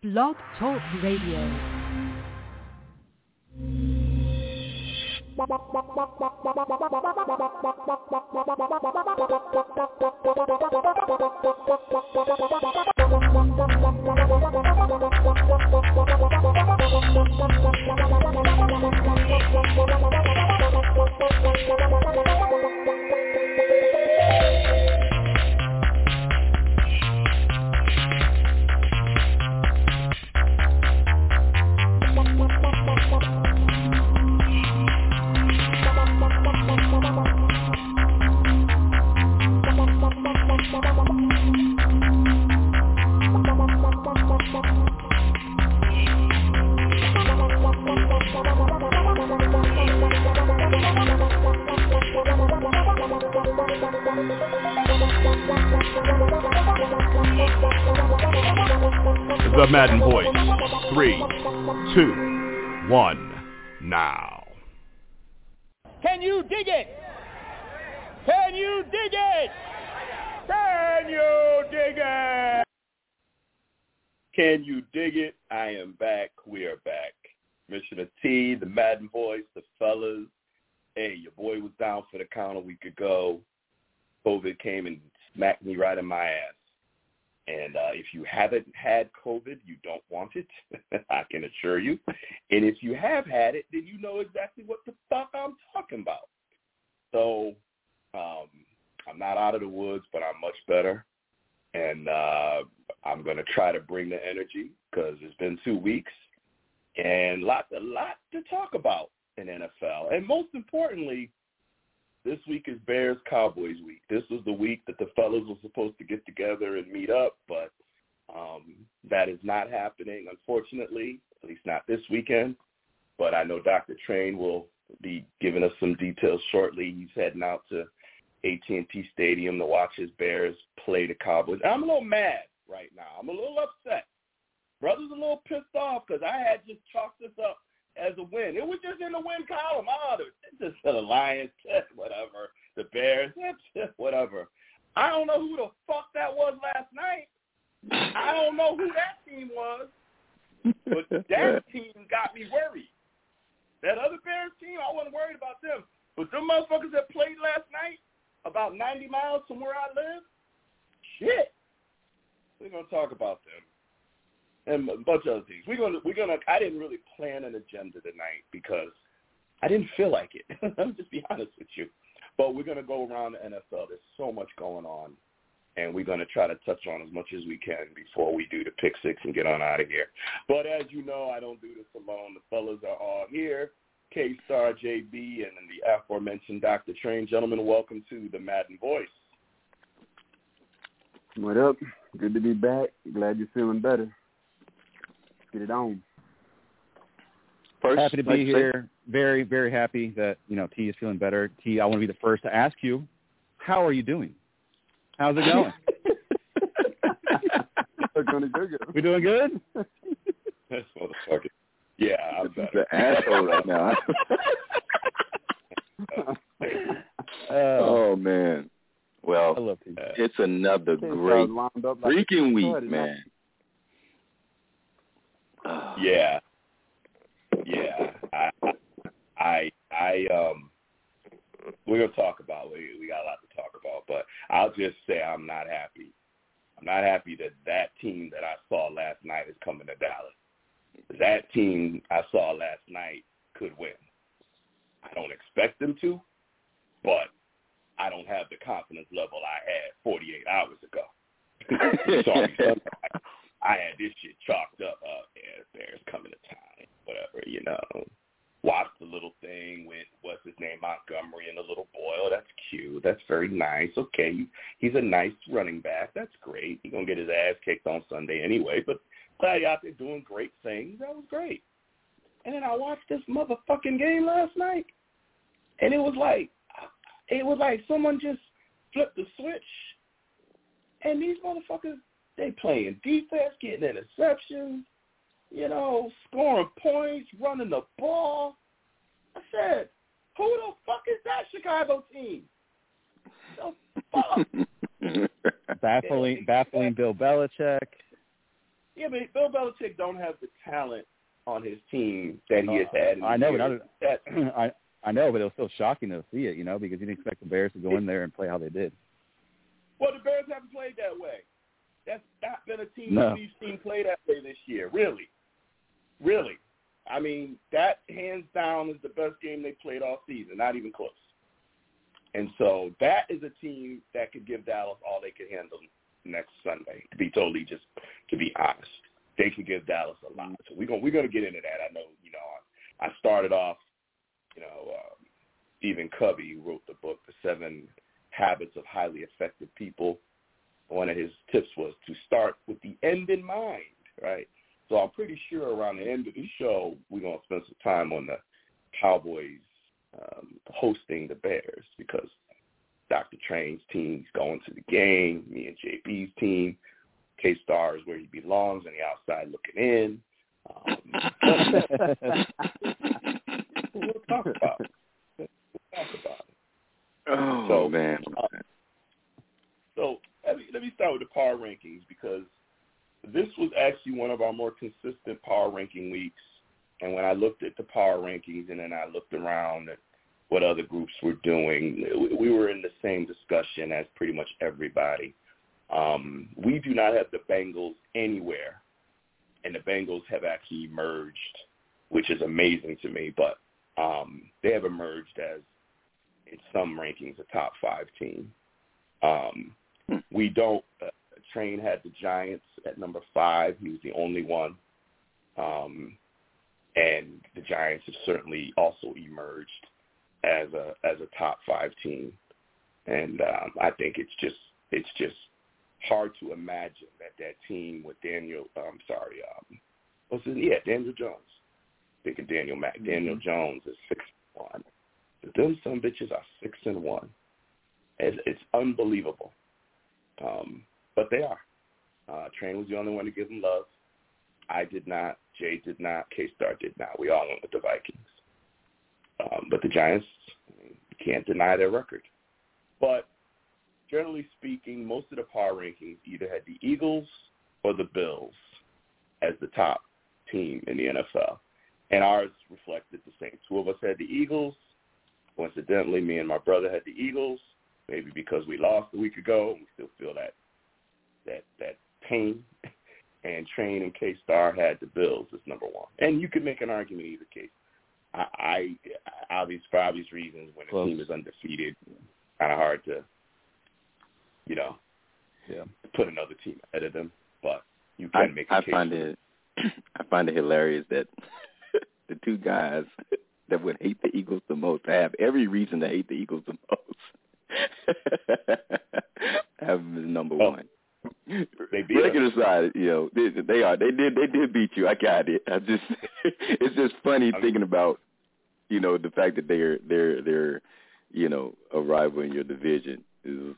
Blog Talk Radio. The Madden Voice. Three, two, one, now. Can you dig it? Can you dig it? Can you dig it? Can you dig it? I am back. We are back. Commissioner T, the Madden Voice, the fellas. Hey, your boy was down for the count a week ago. COVID came and smacked me right in my ass. And uh, if you haven't had COVID, you don't want it. I can assure you. And if you have had it, then you know exactly what the fuck I'm talking about. So um, I'm not out of the woods, but I'm much better. And uh, I'm going to try to bring the energy because it's been two weeks and lots, a lot to talk about in NFL. And most importantly, this week is Bears Cowboys week. This was the week that the fellas were supposed to get together and meet up, but um, that is not happening, unfortunately, at least not this weekend. But I know Dr. Train will be giving us some details shortly. He's heading out to AT&T Stadium to watch his Bears play the Cowboys. I'm a little mad right now. I'm a little upset. Brother's a little pissed off because I had just chalked this up as a win. It was just in the win column. Oh, it's just the Lions, whatever. The Bears, whatever. I don't know who the fuck that was last night. I don't know who that team was, but that team got me worried. That other Bears team, I wasn't worried about them. But them motherfuckers that played last night, about 90 miles from where I live, shit. We're going to talk about them and a bunch of other things. We're gonna we're gonna. I didn't really plan an agenda tonight because I didn't feel like it. I'm just be honest with you. But we're gonna go around the NFL. There's so much going on, and we're gonna try to touch on as much as we can before we do the pick six and get on out of here. But as you know, I don't do this alone. The fellas are all here. K Star JB and the aforementioned Dr. Train. Gentlemen, welcome to the Madden Voice. What up? Good to be back. Glad you're feeling better get it on. First, happy to be here. Very, very happy that you know T is feeling better. T, I want to be the first to ask you, how are you doing? How's it going? We're doing good. We doing good? This motherfucker. Yeah, I'm better. The asshole right now. Uh, oh man. Well, it's another great freaking week, man. Yeah, yeah. I, I, I, um, we're gonna talk about. We we got a lot to talk about, but I'll just say I'm not happy. I'm not happy that that team that I saw last night is coming to Dallas. That team I saw last night could win. I don't expect them to, but I don't have the confidence level I had 48 hours ago. I had this shit chalked up. Uh, oh, yeah, the Bears coming to town, whatever, you know. Watched the little thing with what's his name, Montgomery, and the little boy. Oh, that's cute. That's very nice. Okay, he's a nice running back. That's great. He's gonna get his ass kicked on Sunday anyway. But glad out there doing great things. That was great. And then I watched this motherfucking game last night, and it was like, it was like someone just flipped the switch, and these motherfuckers they playing defense, getting interceptions, you know, scoring points, running the ball. I said, who the fuck is that Chicago team? The fuck? baffling, baffling Bill Belichick. Yeah, but Bill Belichick don't have the talent on his team that he uh, has had. I know, but I, I I know, but it was still shocking to see it, you know, because you didn't expect the Bears to go in there and play how they did. Well, the Bears haven't played that way. That's not been a team no. that we've seen play that way this year. Really, really. I mean, that hands down is the best game they played all season. Not even close. And so that is a team that could give Dallas all they could handle next Sunday. To be totally just to be honest, they could give Dallas a lot. So we're gonna we're gonna get into that. I know you know I, I started off, you know, um, Stephen Covey wrote the book The Seven Habits of Highly Effective People. One of his tips was to start with the end in mind, right? So I'm pretty sure around the end of the show we're gonna spend some time on the Cowboys um, hosting the Bears because Dr. Train's team is going to the game. Me and JB's team. K Star is where he belongs on the outside looking in. Um, we'll talk about it. We'll talk about it. Oh so, man. Uh, so let me let me start with the power rankings because this was actually one of our more consistent power ranking weeks. And when I looked at the power rankings and then I looked around at what other groups were doing, we were in the same discussion as pretty much everybody. Um, we do not have the Bengals anywhere, and the Bengals have actually emerged, which is amazing to me. But um, they have emerged as, in some rankings, a top five team. Um, we don't. Uh, Train had the Giants at number five. He was the only one. Um, and the Giants have certainly also emerged as a as a top five team. And um, I think it's just it's just hard to imagine that that team with Daniel, I'm sorry, um, what's his yeah Daniel Jones. Think of Daniel Mack. Mm-hmm. Daniel Jones is six and one. But them some bitches are six and one. It's, it's unbelievable. Um, but they are. Uh, Train was the only one to give them love. I did not. Jay did not. K Star did not. We all went with the Vikings. Um, but the Giants can't deny their record. But generally speaking, most of the power rankings either had the Eagles or the Bills as the top team in the NFL. And ours reflected the same. Two of us had the Eagles. Coincidentally, me and my brother had the Eagles. Maybe because we lost a week ago, we still feel that that that pain. And Train and K Star had the Bills as number one. And you could make an argument either case. I, I obvious for obvious reasons when a Close. team is undefeated, kind of hard to, you know, yeah, put another team ahead of them. But you can I, make. A I case find it. I find it hilarious that the two guys that would hate the Eagles the most have every reason to hate the Eagles the most. have them as number Oh, one. They beat Breaking us. aside, you know, they, they are. They did. They did beat you. I got it. I just, it's just funny mean- thinking about, you know, the fact that they're they're they're, you know, a rival in your division is.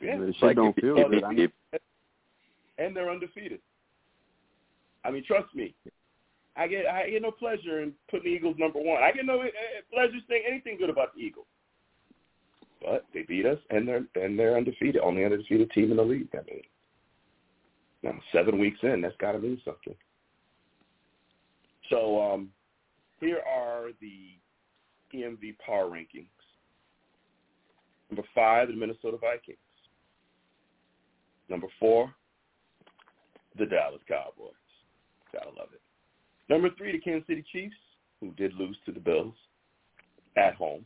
Yeah. Like don't if, feel if, good. I if, if, and they're undefeated. I mean, trust me. I get I get no pleasure in putting the Eagles number one. I get no uh, pleasure saying anything good about the Eagles. But they beat us, and they're and they're undefeated, only undefeated team in the league. I mean, now seven weeks in, that's got to mean something. So um, here are the PMV power rankings. Number five, the Minnesota Vikings. Number four, the Dallas Cowboys. Gotta love it. Number three, the Kansas City Chiefs, who did lose to the Bills at home.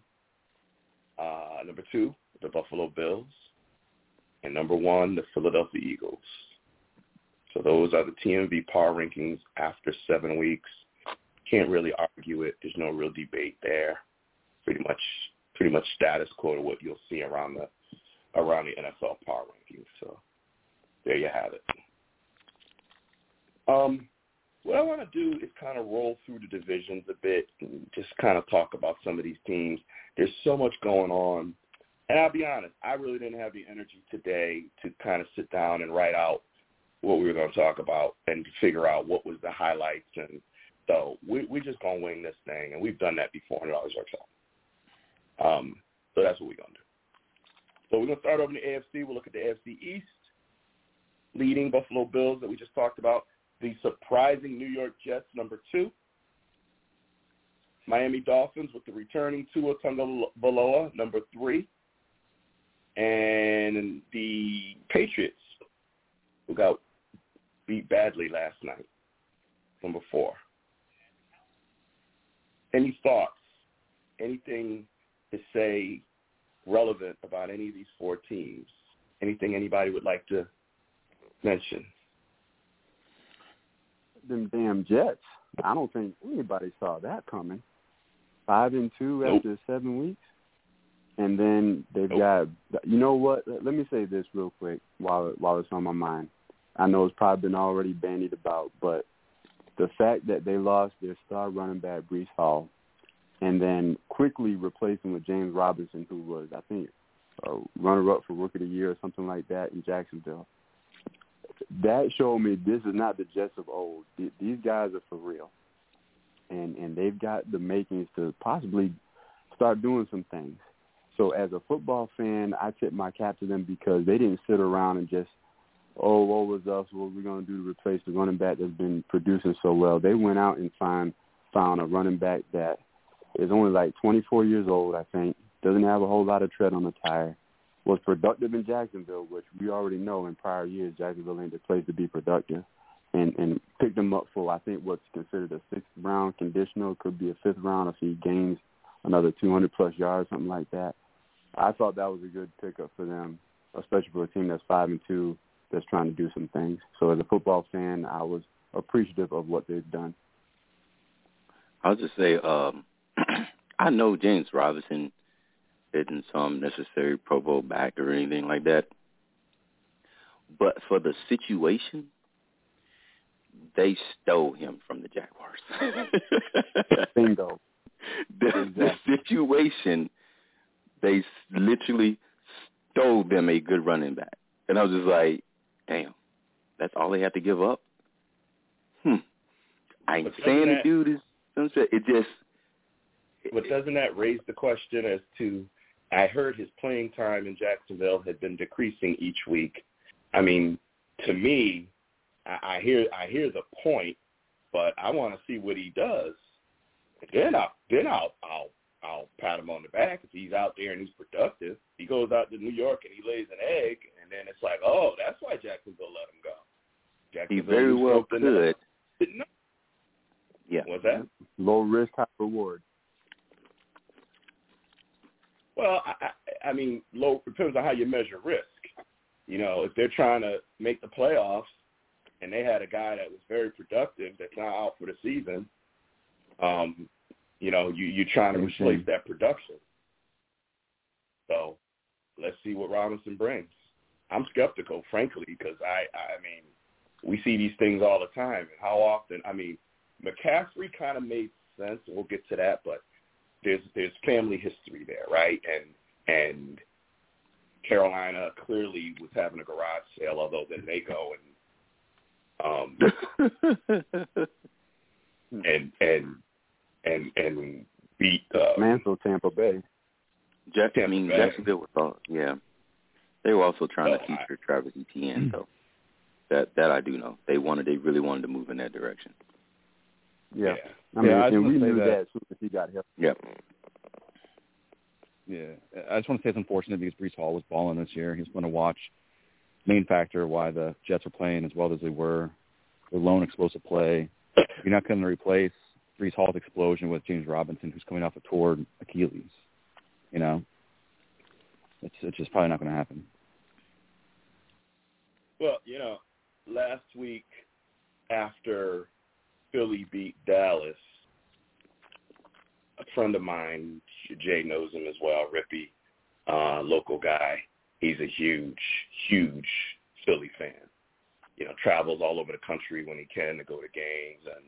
Uh, number two, the Buffalo Bills. And number one, the Philadelphia Eagles. So those are the TMV power rankings after seven weeks. Can't really argue it. There's no real debate there. Pretty much, pretty much status quo to what you'll see around the around the NFL power rankings. So there you have it. Um, what I want to do is kind of roll through the divisions a bit and just kind of talk about some of these teams. There's so much going on. And I'll be honest, I really didn't have the energy today to kind of sit down and write out what we were going to talk about and figure out what was the highlights. And so we, we're just going to wing this thing. And we've done that before, and it always works out. Um, so that's what we're going to do. So we're going to start over in the AFC. We'll look at the AFC East, leading Buffalo Bills that we just talked about. The surprising New York Jets, number two. Miami Dolphins with the returning Tua Tagovailoa, number three. And the Patriots, who got beat badly last night, number four. Any thoughts? Anything to say relevant about any of these four teams? Anything anybody would like to mention? Them damn Jets. I don't think anybody saw that coming. Five and two nope. after seven weeks, and then they've nope. got. You know what? Let me say this real quick while while it's on my mind. I know it's probably been already bandied about, but the fact that they lost their star running back Breece Hall, and then quickly replacing with James Robinson, who was I think a runner-up for Rookie of the Year or something like that in Jacksonville. That showed me this is not the Jets of old. These guys are for real, and and they've got the makings to possibly start doing some things. So as a football fan, I tip my cap to them because they didn't sit around and just oh, what was us? What are we going to do to replace the running back that's been producing so well? They went out and find found a running back that is only like 24 years old, I think, doesn't have a whole lot of tread on the tire, was productive in Jacksonville, which we already know in prior years Jacksonville ain't the place to be productive, and and picked him up for I think what's considered a sixth round conditional, could be a fifth round if he gains another 200 plus yards, something like that. I thought that was a good pickup for them, especially for a team that's five and two that's trying to do some things. So as a football fan, I was appreciative of what they've done. I'll just say, um, I know James Robinson isn't some necessary Pro Bowl back or anything like that, but for the situation, they stole him from the Jaguars. Bingo. The, exactly. the situation, they literally stole them a good running back. And I was just like, damn, that's all they have to give up. Hmm. I ain't saying that, the dude is. It just. But doesn't that raise the question as to? I heard his playing time in Jacksonville had been decreasing each week. I mean, to me, I, I hear I hear the point, but I want to see what he does. then I then I'll I'll I'll pat him on the back if he's out there and he's productive. He goes out to New York and he lays an egg, and then it's like, oh, that's why Jacksonville let him go. Jacksonville he very well could. No. Yeah. What's that? Low risk, high reward. Well, I, I, mean, low depends on how you measure risk. You know, if they're trying to make the playoffs, and they had a guy that was very productive that's now out for the season, um, you know, you, you're trying to replace that production. So let's see what Robinson brings. I'm skeptical, frankly, because I, I mean, we see these things all the time. And how often? I mean, McCaffrey kind of made sense, we'll get to that. But there's there's family history there, right? And and Carolina clearly was having a garage sale, although then they go and um and and and and beat uh, Mansell Tampa Bay. Jack, I mean Jacksonville was all, yeah. They were also trying to feature Travis Etienne, so that that I do know. They wanted, they really wanted to move in that direction. Yeah, yeah. I mean, yeah, I and we knew that. that as soon as he got here. Yep. Yeah, I just want to say it's unfortunate because Breece Hall was balling this year. He's going to watch main factor why the Jets are playing as well as they were. Their lone explosive play. You're not going to replace Breece Hall's explosion with James Robinson, who's coming off a torn Achilles. You know, it's it's just probably not going to happen. Well, you know, last week after Philly beat Dallas, a friend of mine, Jay knows him as well, Rippy, uh, local guy. He's a huge, huge Philly fan. You know, travels all over the country when he can to go to games, and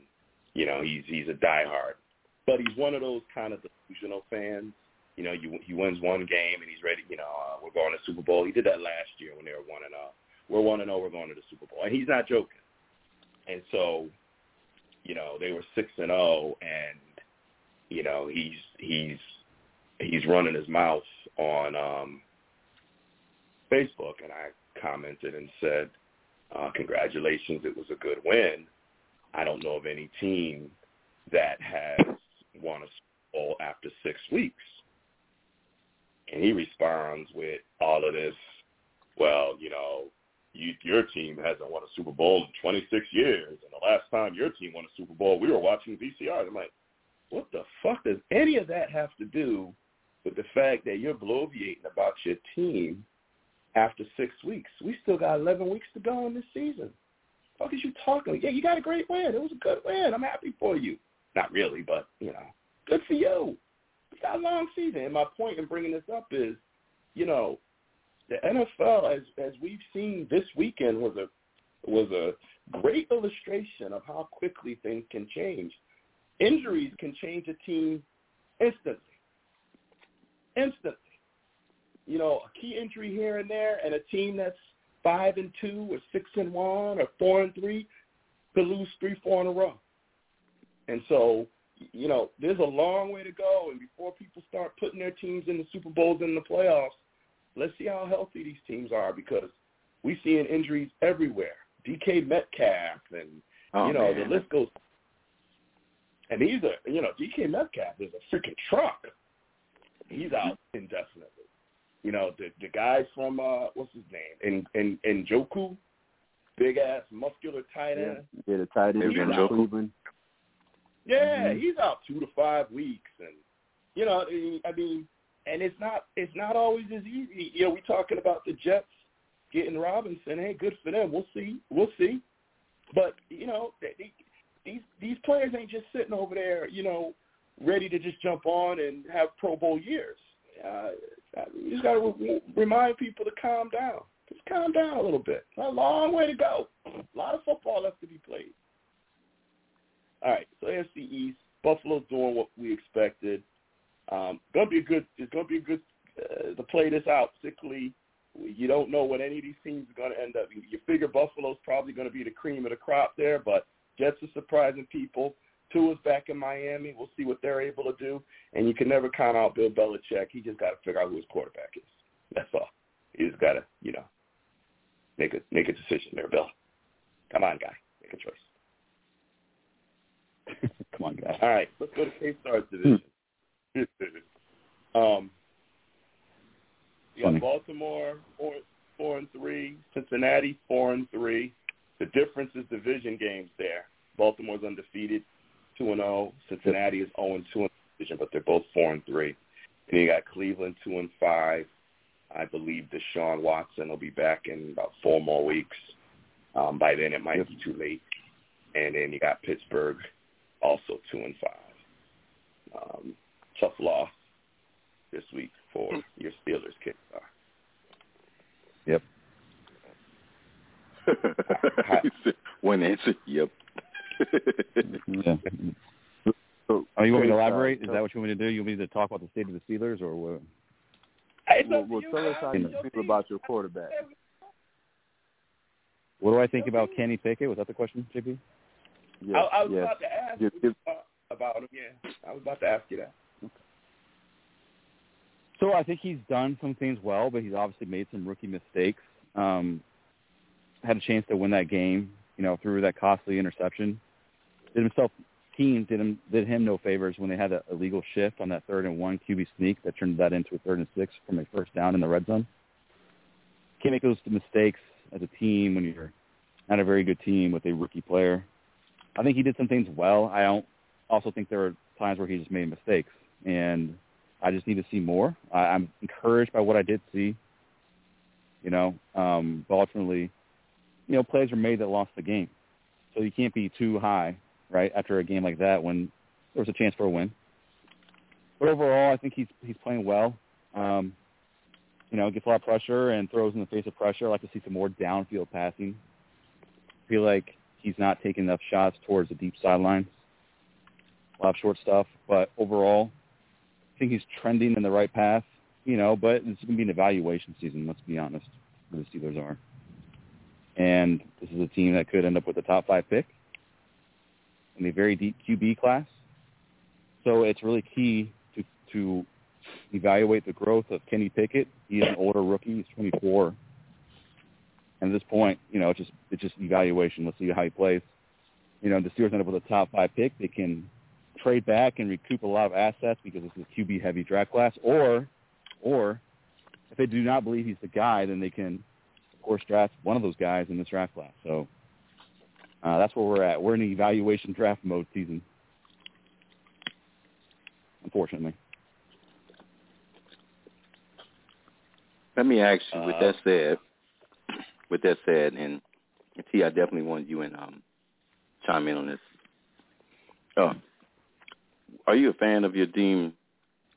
you know, he's he's a diehard. But he's one of those kind of delusional fans. You know, you, he wins one game and he's ready. You know, uh, we're going to Super Bowl. He did that last year when they were one and zero. We're one and zero. We're going to the Super Bowl, and he's not joking. And so, you know, they were six and zero, and you know, he's he's he's running his mouth on um Facebook, and I commented and said, uh, "Congratulations, it was a good win." I don't know of any team that has won a Super Bowl after six weeks. And he responds with all of this, well, you know, you, your team hasn't won a Super Bowl in 26 years, and the last time your team won a Super Bowl, we were watching VCR. I'm like, what the fuck does any of that have to do with the fact that you're bloviating about your team after six weeks? We still got 11 weeks to go in this season. Fuck is you talking? Yeah, you got a great win. It was a good win. I'm happy for you. Not really, but you know, good for you. You got a long season. And my point in bringing this up is, you know, the NFL, as as we've seen this weekend, was a was a great illustration of how quickly things can change. Injuries can change a team instantly. Instantly. You know, a key injury here and there, and a team that's five and two, or six and one, or four and three could lose three, four in a row. And so, you know, there's a long way to go. And before people start putting their teams in the Super Bowls and the playoffs, let's see how healthy these teams are because we seeing injuries everywhere. DK Metcalf and Oh, you know man. the list goes. And he's a you know DK Metcalf is a freaking truck. He's out indefinitely. You know the the guys from uh what's his name and and and Njoku, big ass muscular tight Yeah, end. yeah the tight end Maybe from Njoku. Cleveland. Yeah, Mhm. he's out two to five weeks, and you know, I mean, and it's not it's not always as easy. You know, we talking about the Jets getting Robinson. Hey, good for them. We'll see. We'll see. But you know, they, these these players ain't just sitting over there, you know, ready to just jump on and have Pro Bowl years. Uh, you just got to re- remind people to calm down. Just calm down a little bit. A long way to go. A lot of football left to be played. All right, so AFC East, Buffalo's doing what we expected. Um, gonna be a good. It's gonna be a good uh, to play this out. Particularly, you don't know what any of these teams are gonna end up. You, figure Buffalo's probably gonna be the cream of the crop there, but Jets are surprising people. Tua's back in Miami. We'll see what they're able to do. And you can never count out Bill Belichick. He just got to figure out who his quarterback is. That's all. He just got to, you know, make a make a decision there, Bill. Come on, guy, make a choice. Come on, guys. All right, let's go to K-Star's division. um, you got Baltimore four four and three, Cincinnati four and three. The difference is division games there. Baltimore's undefeated, two and zero. Cincinnati is zero and two in the division, but they're both four and three. And you got Cleveland two and five. I believe Deshaun Watson will be back in about four more weeks. Um, by then, it might be too late. And then you got Pittsburgh, also two and five. Um, tough loss this week for your Steelers K-Star. Yep. He said, One answer, yep. Yeah. So, Oh, you want me to Chris, uh, elaborate? Is that what you want me to do? You want me to talk about the state of the Steelers, or what? Hey, Well, well you, tell us how you feel about your quarterback. What do I think about Kenny Pickett? Was that the question, JB? Yes, I, I was yes. about to ask Give- what give- you about him. Yeah, I was about to ask you that. So I think he's done some things well, but he's obviously made some rookie mistakes. Um, had a chance to win that game, you know, through that costly interception. Did himself team did him did him no favors when they had that illegal shift on that third and one QB sneak that turned that into a third and six from a first down in the red zone. Can't make those mistakes as a team when you're not a very good team with a rookie player. I think he did some things well. I don't also think there were times where he just made mistakes, and I just need to see more. I, I'm encouraged by what I did see. You know, um, but ultimately, you know, plays were made that lost the game, so you can't be too high, right, after a game like that when there was a chance for a win. But overall, I think he's he's playing well. Um, you know, gets a lot of pressure and throws in the face of pressure. I like to see some more downfield passing. feel like he's not taking enough shots towards the deep sidelines. A lot of short stuff, but overall, I think he's trending in the right path, you know, but it's going to be an evaluation season, let's be honest, where the Steelers are. And this is a team that could end up with a top five pick in a very deep QB class. So it's really key to, to evaluate the growth of Kenny Pickett. He's an older rookie. He's 24. And at this point, you know, it's just, it's just evaluation. Let's see how he plays. you know the Steelers end up with a top five pick, they can trade back and recoup a lot of assets because this is a QB heavy draft class, or or if they do not believe he's the guy, then they can of course draft one of those guys in this draft class. So uh, that's where we're at. We're in evaluation draft mode season, unfortunately. Let me ask you, with Uh, that said, with that said, and T, I definitely want you and um chime in on this. Oh, are you a fan of your team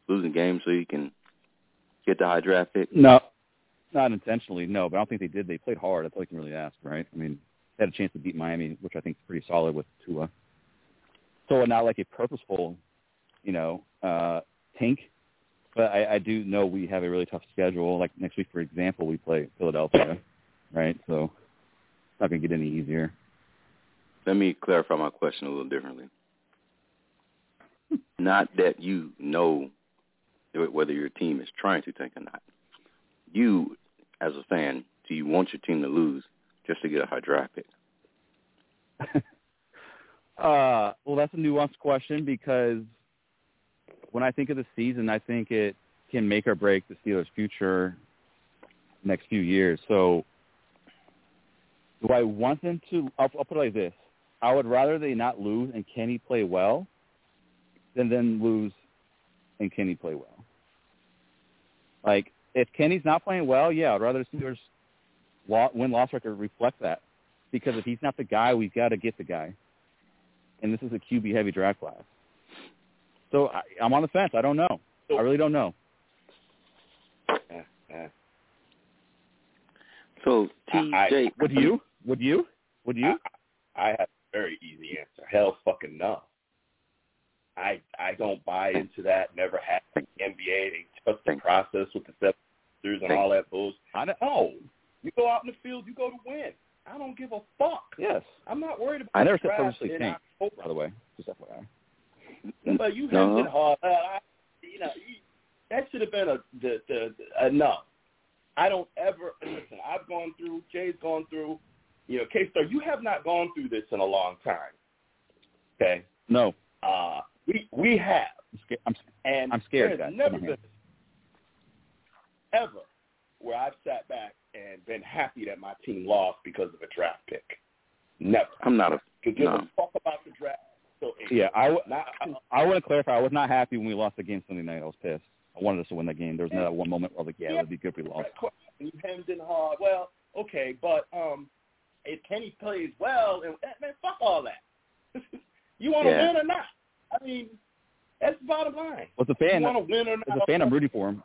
losing games so you can get the high draft pick? No, not intentionally, no. But I don't think they did. They played hard. That's all you can really ask, right? I mean, they had a chance to beat Miami, which I think is pretty solid with Tua. So not like a purposeful, you know, uh, tank. But I, I do know we have a really tough schedule. Like next week, for example, we play Philadelphia, right? So it's not going to get any easier. Let me clarify my question a little differently. Not that you know whether your team is trying to tank or not. You, as a fan, do you want your team to lose just to get a high draft pick? Uh, well, that's a nuanced question because when I think of the season, I think it can make or break the Steelers' future next few years. So, do I want them to? I'll, put it like this: I would rather they not lose and Kenny play well than them lose and Kenny play well. Like, if Kenny's not playing well, yeah, I'd rather the Steelers win-loss record reflect that. Because if he's not the guy, we've got to get the guy and this is a QB heavy draft class. So I, I'm on the fence. I don't know. I really don't know. So TJ, Would you? Would you? Would you? I, I have a very easy answer. Hell fucking no. I I don't buy into that. Never had in the NBA. They trust the process with the Sixers and all that bullshit. I don't, No, you go out in the field, you go to win. I don't give a fuck. yes. I'm not worried about. I never the said draft purposely in tank, October. by the way. Just FYI. But you No. hemmed it hard. Uh, I, you know, you, that should have been a the the, the enough. I don't ever listen. I've gone through. Jay's gone through. You know, K Star, you have not gone through this in a long time. Okay. No. Uh, we we have, I'm scared. I'm, and I'm scared, There's never been ever where I've sat back and been happy that my team lost because of a draft pick. Never. I'm not a give No. a fuck about the draft. So yeah, I, w- not I, I want to clarify. I was not happy when we lost the game Sunday night. I was pissed. I wanted us to win that game. There was not one moment where I was like, yeah, it would be good if we lost. You hemmed in hard. Well, okay, but um, if Kenny plays well, and man, fuck all that. you want to Yeah. win or not? I mean, that's the bottom line. As a fan, want to win or not? as a fan, I'm rooting for him.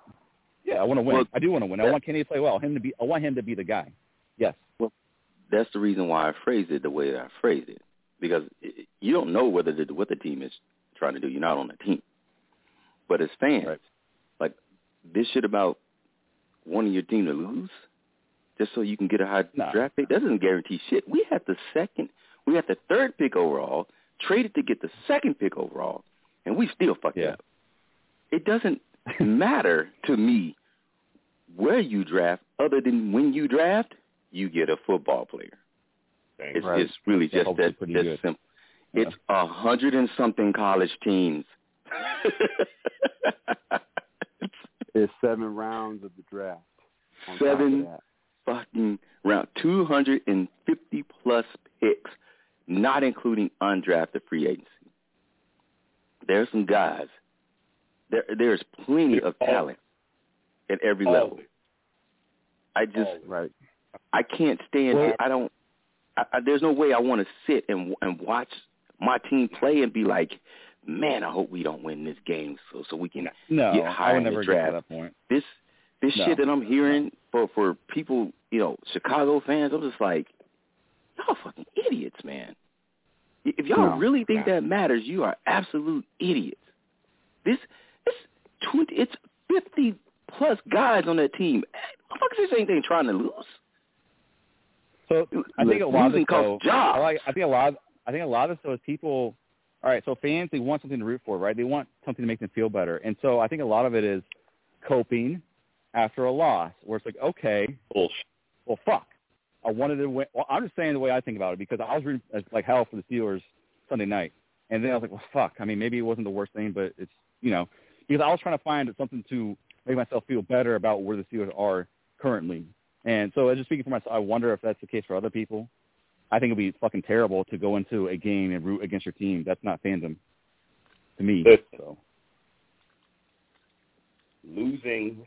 Yeah, I want to win. Well, I do want to win. I want Kenny to play well. Him to be. I want him to be the guy. Yes. Well, that's the reason why I phrased it the way that I phrased it because it, you don't know whether the, what the team is trying to do. You're not on the team, but as fans, Right. like this shit about wanting your team to lose just so you can get a high No. draft pick that doesn't guarantee shit. We had the second, we had the third pick overall, traded to get the second pick overall, and we still fucked Yeah. up. It doesn't matter to me where you draft, other than when you draft, you get a football player. It's Right. just really just hopefully that that good. simple. Yeah. It's a hundred and something college teams. It's seven rounds of the draft. on top of Seven fucking round, two hundred and fifty plus picks, not including undrafted free agency. There's some guys. There, there's plenty of oh. talent at every oh. level. I just, All of it. Right. I can't stand Well- it. I don't. I, I, there's no way I want to sit and and watch my team play and be like, man, I hope we don't win this game so so we can No, get I higher in the draft. that point. this this No. shit that I'm hearing for for people, you know, Chicago fans. I'm just like, y'all fucking idiots, man. If y'all No. really think No. that matters, you are absolute idiots. This it's twenty, it's fifty plus guys on that team. Motherfuckers, this ain't they trying to lose. So I think a lot of Losing this, though, jobs. I, like, I think a lot. Of, I think a lot of this though is people. All right, so fans they want something to root for, right? They want something to make them feel better, and so I think a lot of it is coping after a loss, where it's like, okay, Bullshit. well, fuck, I wanted to win. Well, I'm just saying the way I think about it because I was rooting as like hell for the Steelers Sunday night, and then I was like, well, fuck. I mean, maybe it wasn't the worst thing, but it's you know because I was trying to find something to make myself feel better about where the Steelers are currently. And so, uh, just speaking for myself, I wonder if that's the case for other people. I think it'd be fucking terrible to go into a game and root against your team. That's not fandom to me. So Losing,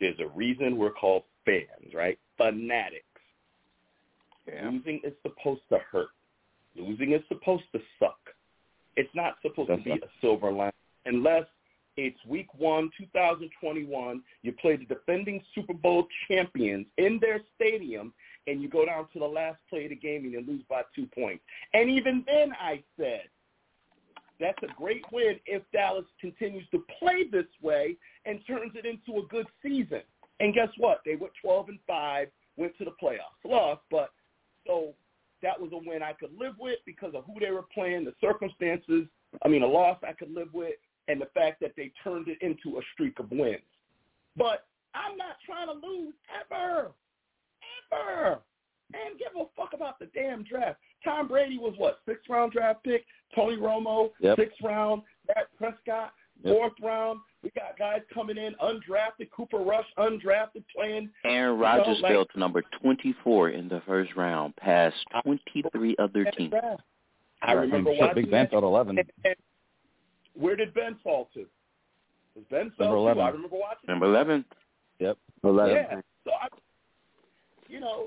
there's a reason we're called fans, right? Fanatics. Yeah. Losing is supposed to hurt. Losing is supposed to suck. It's not supposed Does to be suck. a silver line unless it's week one, 2021. You play the defending Super Bowl champions in their stadium, and you go down to the last play of the game and you lose by two points. And even then, I said that's a great win if Dallas continues to play this way and turns it into a good season. And guess what? They went 12 and five, went to the playoffs, lost, but so that was a win I could live with because of who they were playing, the circumstances. I mean, a loss I could live with, and the fact that they turned it into a streak of wins. But I'm not trying to lose ever, ever, and give a fuck about the damn draft. Tom Brady was what sixth round draft pick. Tony Romo Yep. sixth round. Dak Prescott Yep. fourth round. We got guys coming in undrafted. Cooper Rush undrafted playing. Aaron Rodgers like- fell to number 24 in the first round, past 23 other at the teams. draft. I Right, remember and shit, watching Big Ben that. fell to eleven. And, and where did Ben fall to? Was Ben fell Number to? 11. I remember watching. Number 11. Yep. Eleven. Yeah. So I, you know,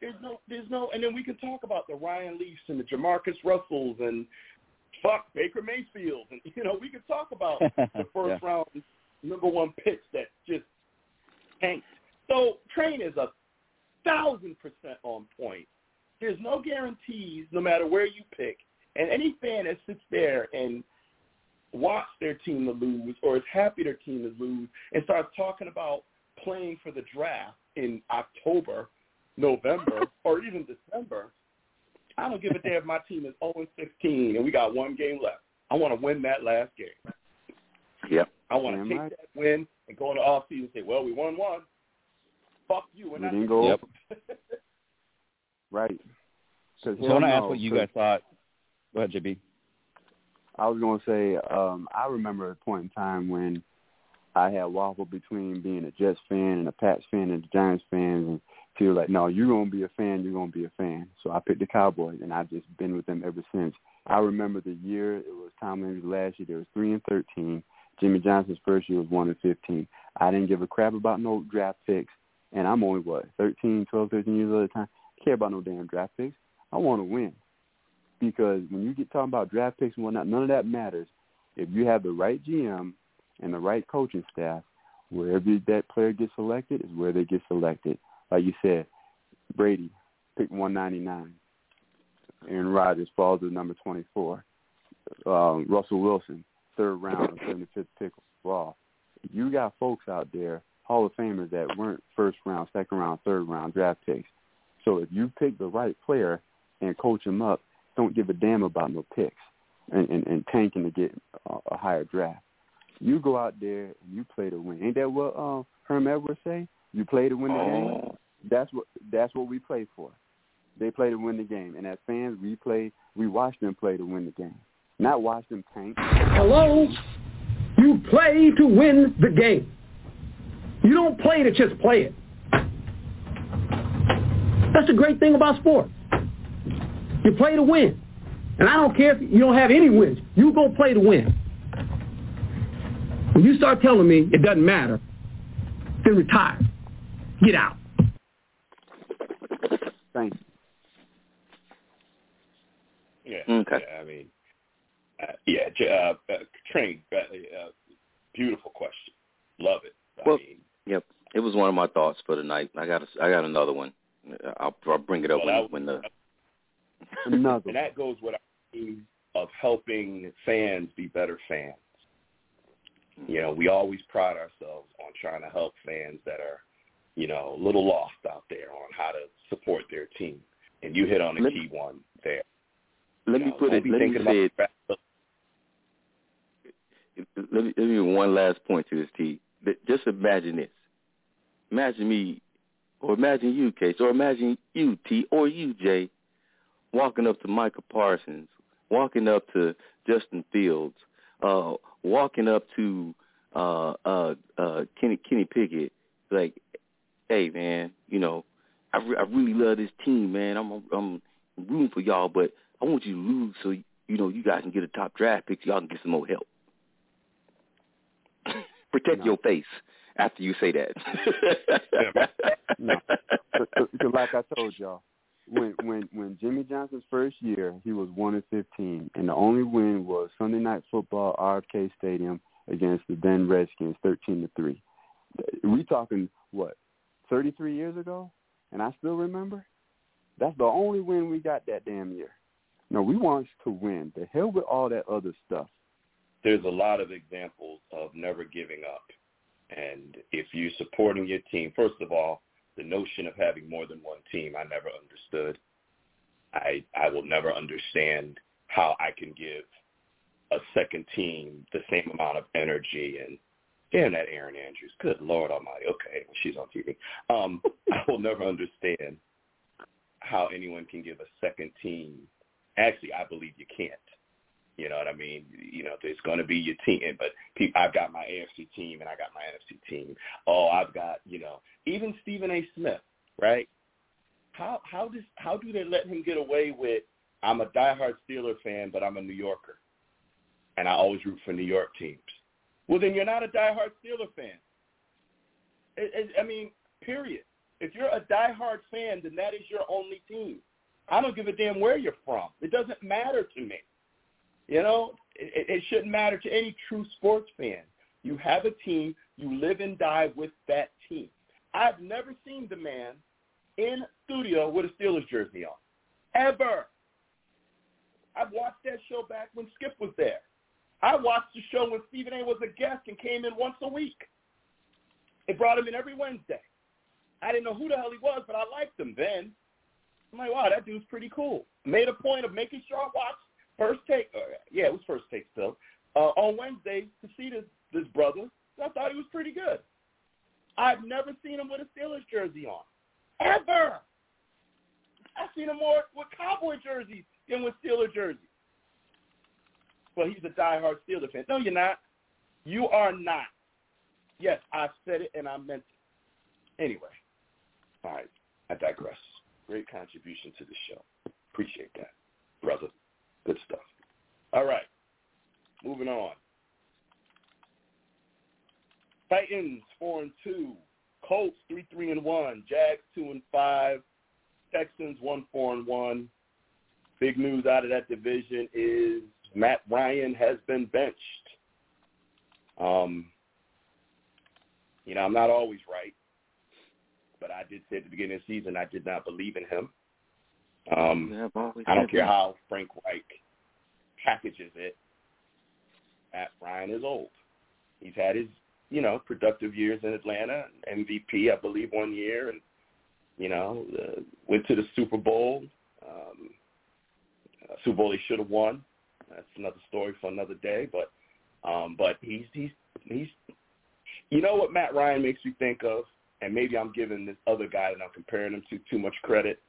there's no, there's no, and then we can talk about the Ryan Leafs and the JaMarcus Russells and fuck Baker Mayfield, and you know, we could talk about the first Yeah. round number one picks that just tanked. So Train is a thousand percent on point. There's no guarantees, no matter where you pick, and any fan that sits there and watch their team to lose or is happy their team to lose and starts talking about playing for the draft in October, November, or even December, I don't give a damn if my team is 0 16 and we got one game left. I want to win that last game. Yep. I want to take right. that win and go in the off season and say, well, we won one. Fuck you. We're We didn't go Yep. Right. 'Cause So I want to ask what you 'cause guys thought. Go ahead, JB. I was going to say, um, I remember a point in time when I had waffled between being a Jets fan and a Pats fan and a Giants fan, and feel like, no, you're going to be a fan, you're going to be a fan. So I picked the Cowboys, and I've just been with them ever since. I remember the year it was Tom last year. There was three and thirteen. Jimmy Johnson's first year was one and fifteen. I didn't give a crap about no draft picks, and I'm only what thirteen, twelve, thirteen years old at the time. I care about no damn draft picks. I want to win because when you get talking about draft picks and whatnot, none of that matters. If you have the right GM and the right coaching staff, wherever that player gets selected is where they get selected. Like you said, Brady picked 199. Aaron Rodgers falls to number 24. Um, Russell Wilson, third round, 75th pick overall. You got folks out there, Hall of Famers that weren't first round, second round, third round draft picks. So if you pick the right player and coach him up, don't give a damn about no picks and, and, and tanking to get a, a higher draft. You go out there and you play to win. Ain't that what uh, Herm Edwards say? You play to win the game. That's what that's what we play for. They play to win the game, and as fans, we play. We watch them play to win the game, not watch them tank. Hello? You play to win the game. You don't play to just play it. That's the great thing about sports. You play to win. And I don't care if you don't have any wins. You go play to win. When you start telling me it doesn't matter, then retire. Get out. Yeah. Okay. Yeah, I mean, uh, yeah, uh, uh, Train, uh, uh, beautiful question. Love it. I Well, mean, Yep. It was one of my thoughts for the night. I got a, I got another one. I'll, I'll bring it up Well, when, that- when the Another. and that goes with our theme of helping fans be better fans. You know, we always pride ourselves on trying to help fans that are, you know, a little lost out there on how to support their team. And you hit on a Let- key one there. let You me know, put it. Let me say it. Let me let me one last point to this, T. Just imagine this. Imagine me Or imagine you, Case, or imagine you, T, or you, Jay, walking up to Micah Parsons, walking up to Justin Fields, uh, walking up to uh, uh, uh, Kenny Kenny Pickett, like, hey man, you know, I, re- I really love this team, man. I'm I'm rooting for y'all, but I want you to lose so you know you guys can get a top draft pick. So y'all can get some more help. Protect No. your face after you say that. No. Because like I told y'all, when when when Jimmy Johnson's first year, he was one and fifteen, and the only win was Sunday Night Football, RFK Stadium against the then Redskins, thirteen to three. We talking what, thirty three years ago, and I still remember. That's the only win we got that damn year. No, we want to win. The hell with all that other stuff. There's a lot of examples of never giving up. And if you're supporting your team, first of all, the notion of having more than one team, I never understood. I I will never understand how I can give a second team the same amount of energy and damn that Erin Andrews. Good Lord Almighty. Okay, she's on TV. Um, I will never understand how anyone can give a second team. Actually, I believe you can't. You know what I mean? You know, there's going to be your team, but pe- I've got my AFC team and I got my NFC team. Oh, I've got you know, even Stephen A. Smith, right? How how does how do they let him get away with? I'm a diehard Steeler fan, but I'm a New Yorker, and I always root for New York teams. Well, then you're not a diehard Steeler fan. It, it, I mean, period. If you're a diehard fan, then that is your only team. I don't give a damn where you're from. It doesn't matter to me. You know, it, it shouldn't matter to any true sports fan. You have a team. You live and die with that team. I've never seen the man in studio with a Steelers jersey on, ever. I've watched that show back when Skip was there. I watched the show when Stephen A. was a guest and came in once a week. They brought him in every Wednesday. I didn't know who the hell he was, but I liked him then. I'm like, wow, that dude's pretty cool. Made a point of making sure I watched First Take. Uh, yeah, it was First Take still. Uh, on Wednesday to see this this brother. I thought he was pretty good. I've never seen him with a Steelers jersey on, ever. I've seen him more with Cowboy jerseys than with Steeler jerseys. Well, he's a diehard Steeler fan. No, you're not. You are not. Yes, I said it and I meant it. Anyway, all right, I digress. Great contribution to the show. Appreciate that, brother. Good stuff. All right, moving on. Titans four and two, Colts three three and one, Jags two and five, Texans one four and one. Big news out of that division is Matt Ryan has been benched. Um, you know, I'm not always right, but I did say at the beginning of the season I did not believe in him. Um, I don't care how Frank Reich packages it. Matt Ryan is old. He's had his, you know, productive years in Atlanta, MVP, I believe, one year, and you know, uh, went to the Super Bowl. Um, Super Bowl he should have won. That's another story for another day. But, um, but he's he's he's. You know what Matt Ryan makes me think of, and maybe I'm giving this other guy that I'm comparing him to too much credit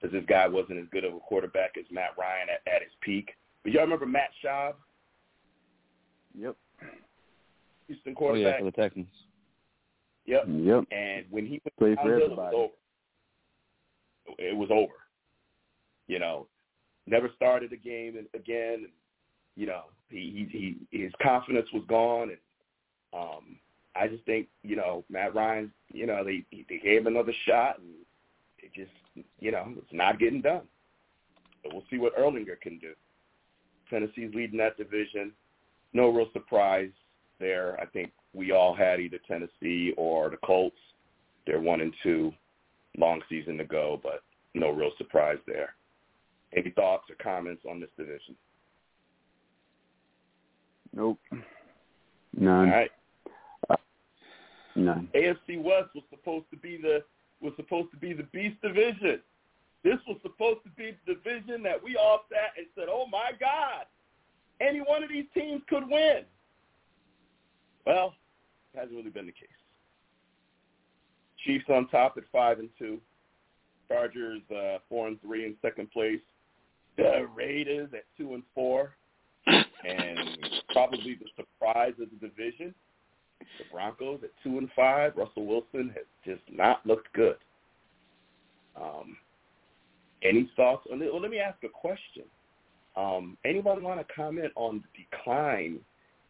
because this guy wasn't as good of a quarterback as Matt Ryan at, at his peak. But y'all remember Matt Schaub, Yep. Houston Oh yeah, quarterback? for the Texans. Yep. Yep. And when he went Played for downhill, it was everybody. over. It was over. You know, never started a game and- again. You know, he he his confidence was gone, and um, I just think you know Matt Ryan. You know, they they gave him another shot, and it just you know it's not getting done. But we'll see what Ehlinger can do. Tennessee's leading that division. No real surprise there. I think we all had either Tennessee or the Colts. They're one and two, long season to go, but no real surprise there. Any thoughts or comments on this division? Nope. All None. right. None. AFC West was supposed to be the was supposed to be the beast division. This was supposed to be the division that we all sat and said, "Oh my God, any one of these teams could win." Well, it hasn't really been the case. Chiefs on top at five and two. Chargers uh, four and three in second place. The Raiders at two and four, and probably the surprise of the division, the Broncos at two and five. Russell Wilson has just not looked good. Um, any thoughts on it? Well, let me ask a question. Um, anybody want to comment on the decline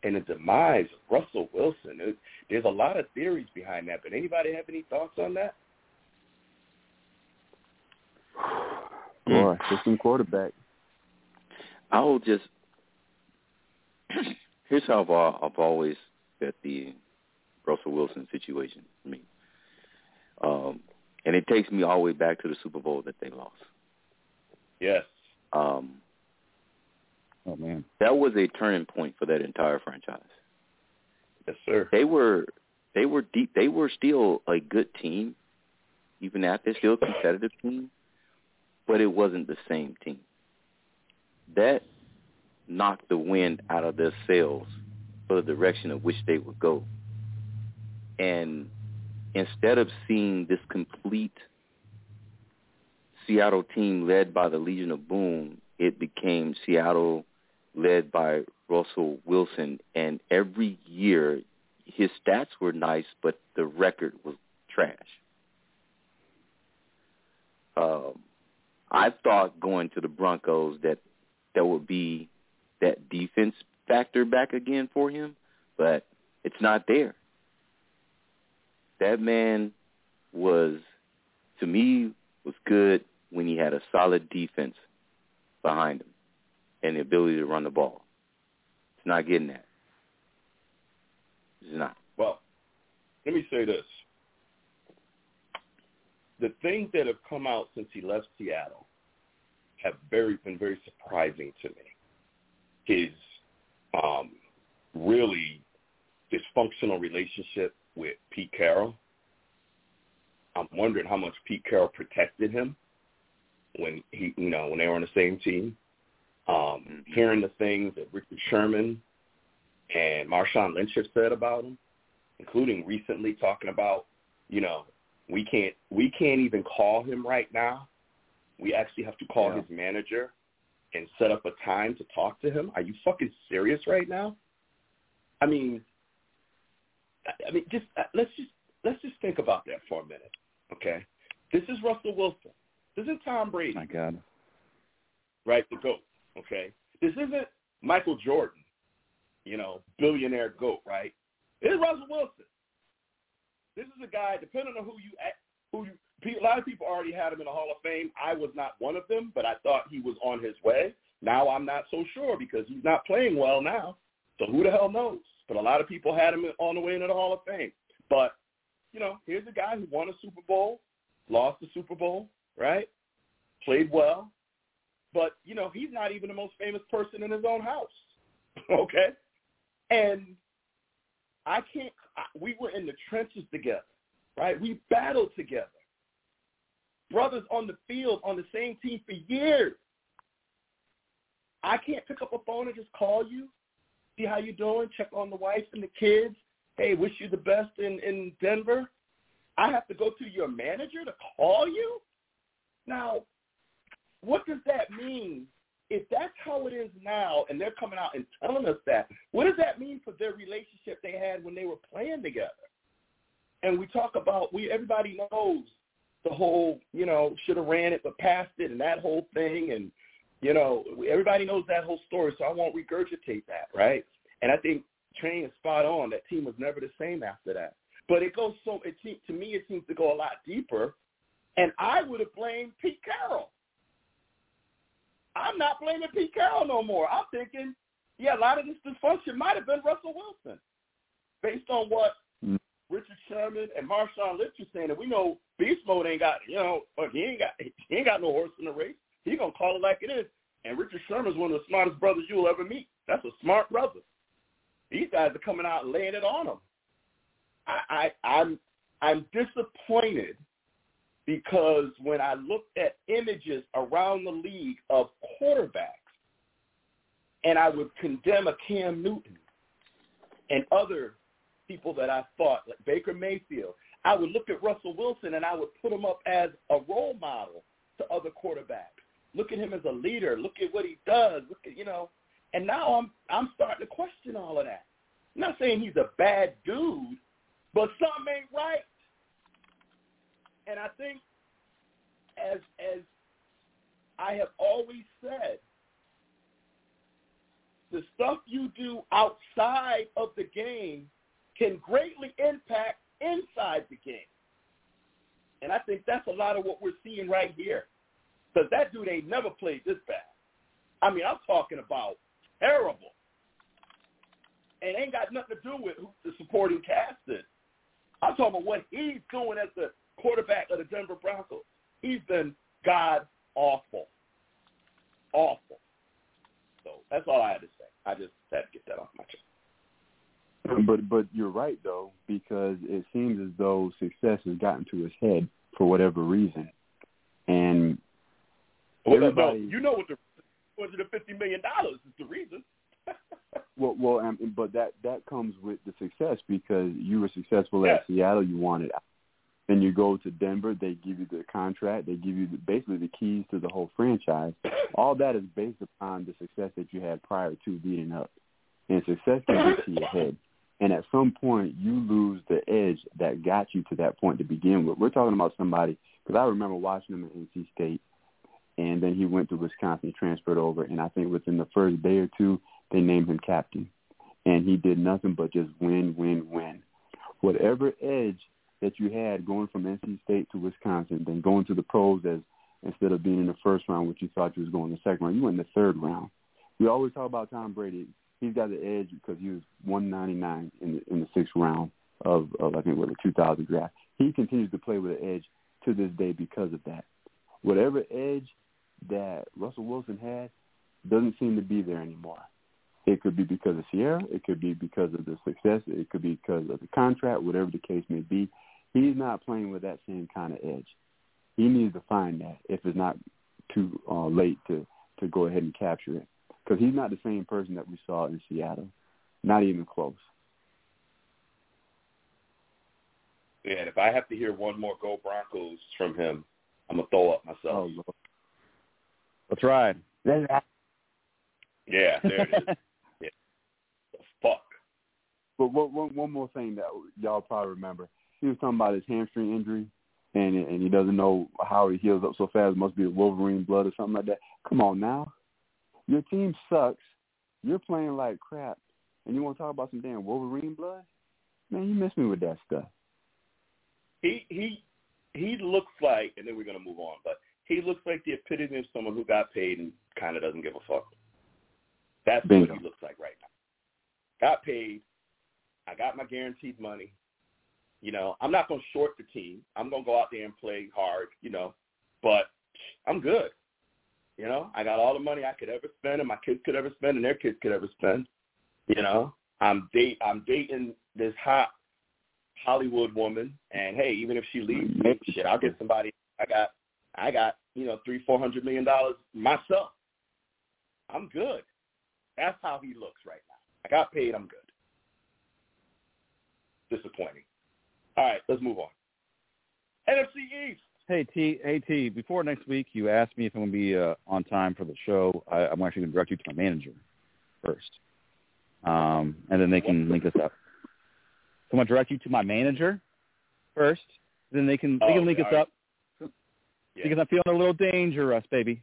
and the demise of Russell Wilson? There's a lot of theories behind that, but anybody have any thoughts on that? Boy, system quarterback. I'll just here's how I've, I've always at the Russell Wilson situation. I mean, um, and it takes me all the way back to the Super Bowl that they lost. Yes. Um, oh man, that was a turning point for that entire franchise. Yes, sir. They were they were deep. They were still a good team, even after still a competitive team, but it wasn't the same team. That knocked the wind out of their sails for the direction of which they would go. And instead of seeing this complete Seattle team led by the Legion of Boom, it became Seattle led by Russell Wilson. And every year, his stats were nice, but the record was trash. Um, I thought going to the Broncos that there would be that defense factor back again for him, but it's not there. That man was, to me, was good when he had a solid defense behind him and the ability to run the ball. It's not getting that. It's not. Well, let me say this. The things that have come out since he left Seattle have very been very surprising to me. His um, really dysfunctional relationship with Pete Carroll. I'm wondering how much Pete Carroll protected him when he, you know, when they were on the same team. Um, hearing the things that Richard Sherman and Marshawn Lynch have said about him, including recently talking about, you know, we can't we can't even call him right now. We actually have to call yeah. his manager and set up a time to talk to him. Are you fucking serious right now? I mean, I mean, just uh, let's just let's just think about that for a minute, okay? This is Russell Wilson. This isn't Tom Brady. My God. Right, the goat. Okay, this isn't Michael Jordan. You know, billionaire goat. Right. it's Russell Wilson. This is a guy. Depending on who you who you, a lot of people already had him in the Hall of Fame. I was not one of them, but I thought he was on his way. Now I'm not so sure because he's not playing well now. So who the hell knows? But a lot of people had him on the way into the Hall of Fame. But, you know, here's a guy who won a Super Bowl, lost the Super Bowl, right? Played well. But, you know, he's not even the most famous person in his own house. okay? And I can't, we were in the trenches together, right? We battled together. Brothers on the field on the same team for years. I can't pick up a phone and just call you see how you're doing, check on the wife and the kids. Hey, wish you the best in, in Denver. I have to go to your manager to call you? Now, what does that mean? If that's how it is now and they're coming out and telling us that, what does that mean for their relationship they had when they were playing together? And we talk about, we everybody knows the whole, you know, should have ran it but passed it and that whole thing and you know, everybody knows that whole story, so I won't regurgitate that, right? And I think Train is spot on. That team was never the same after that. But it goes so it seems to me it seems to go a lot deeper. And I would have blamed Pete Carroll. I'm not blaming Pete Carroll no more. I'm thinking, yeah, a lot of this dysfunction might have been Russell Wilson, based on what mm. Richard Sherman and Marshawn Lynch are saying. And we know Beast Mode ain't got, you know, he ain't got he ain't got no horse in the race. He gonna call it like it is. And Richard Sherman's one of the smartest brothers you'll ever meet. That's a smart brother. These guys are coming out and laying it on him. I, I I'm I'm disappointed because when I looked at images around the league of quarterbacks and I would condemn a Cam Newton and other people that I thought, like Baker Mayfield, I would look at Russell Wilson and I would put him up as a role model to other quarterbacks. Look at him as a leader. Look at what he does. Look at you know. And now I'm I'm starting to question all of that. I'm not saying he's a bad dude, but something ain't right. And I think as as I have always said, the stuff you do outside of the game can greatly impact inside the game. And I think that's a lot of what we're seeing right here. Because that dude ain't never played this bad. I mean, I'm talking about terrible. And ain't got nothing to do with who the supporting cast is. I'm talking about what he's doing as the quarterback of the Denver Broncos. He's been god awful. Awful. So that's all I had to say. I just had to get that off my chest. But but you're right though, because it seems as though success has gotten to his head for whatever reason, and well, everybody. No, you know what the two hundred and fifty million dollars is the reason. well, well, um, but that that comes with the success because you were successful at Seattle. You wanted then you go to Denver, they give you the contract, they give you the, basically the keys to the whole franchise. All that is based upon the success that you had prior to leading up. And success can get to your head. And at some point, you lose the edge that got you to that point to begin with. We're talking about somebody, because I remember watching him at NC State, and then he went to Wisconsin, transferred over, and I think within the first day or two, they named him captain. And he did nothing but just win, win, win. Whatever edge that you had going from NC State to Wisconsin, then going to the pros as instead of being in the first round, which you thought you was going in the second round, you went in the third round. We always talk about Tom Brady. He's got the edge because he was 199 in the in the sixth round of, of I think what the 2000 draft. He continues to play with an edge to this day because of that. Whatever edge that Russell Wilson had doesn't seem to be there anymore. It could be because of Ciara. It could be because of the success. It could be because of the contract, whatever the case may be. He's not playing with that same kind of edge. He needs to find that if it's not too uh, late to to go ahead and capture it, because he's not the same person that we saw in Seattle, not even close. Yeah, and if I have to hear one more "Go Broncos" from him, I'm gonna throw up myself. Oh, Lord. That's right. Yeah, there it is. yeah. The fuck. But one, one, one more thing that y'all probably remember. He was talking about his hamstring injury, and and he doesn't know how he heals up so fast. It must be the Wolverine blood or something like that. Come on now, your team sucks. You're playing like crap, and you want to talk about some damn Wolverine blood? Man, you miss me with that stuff. He he he looks like, and then we're gonna move on, but he looks like the epitome of someone who got paid and kind of doesn't give a fuck. That's Bingo. what he looks like right now. Got paid. I got my guaranteed money. You know, I'm not going to short the team. I'm going to go out there and play hard, you know, but I'm good. You know, I got all the money I could ever spend and my kids could ever spend and their kids could ever spend. You know, I'm date I'm dating this hot Hollywood woman and hey, even if she leaves me, shit, I'll get somebody I got I got, you know, three, four hundred million dollars myself. I'm good. That's how he looks right now. I got paid. I'm good. Disappointing. All right, let's move on. NFC East. Hey T, hey T. Before next week, you asked me if I'm going to be uh, on time for the show. I, I'm actually going to direct you to my manager first, um, and then they can link us up. So I'm going to direct you to my manager first. Then they can they Oh, can link okay, us all right. up Yeah. because I'm feeling a little dangerous, baby.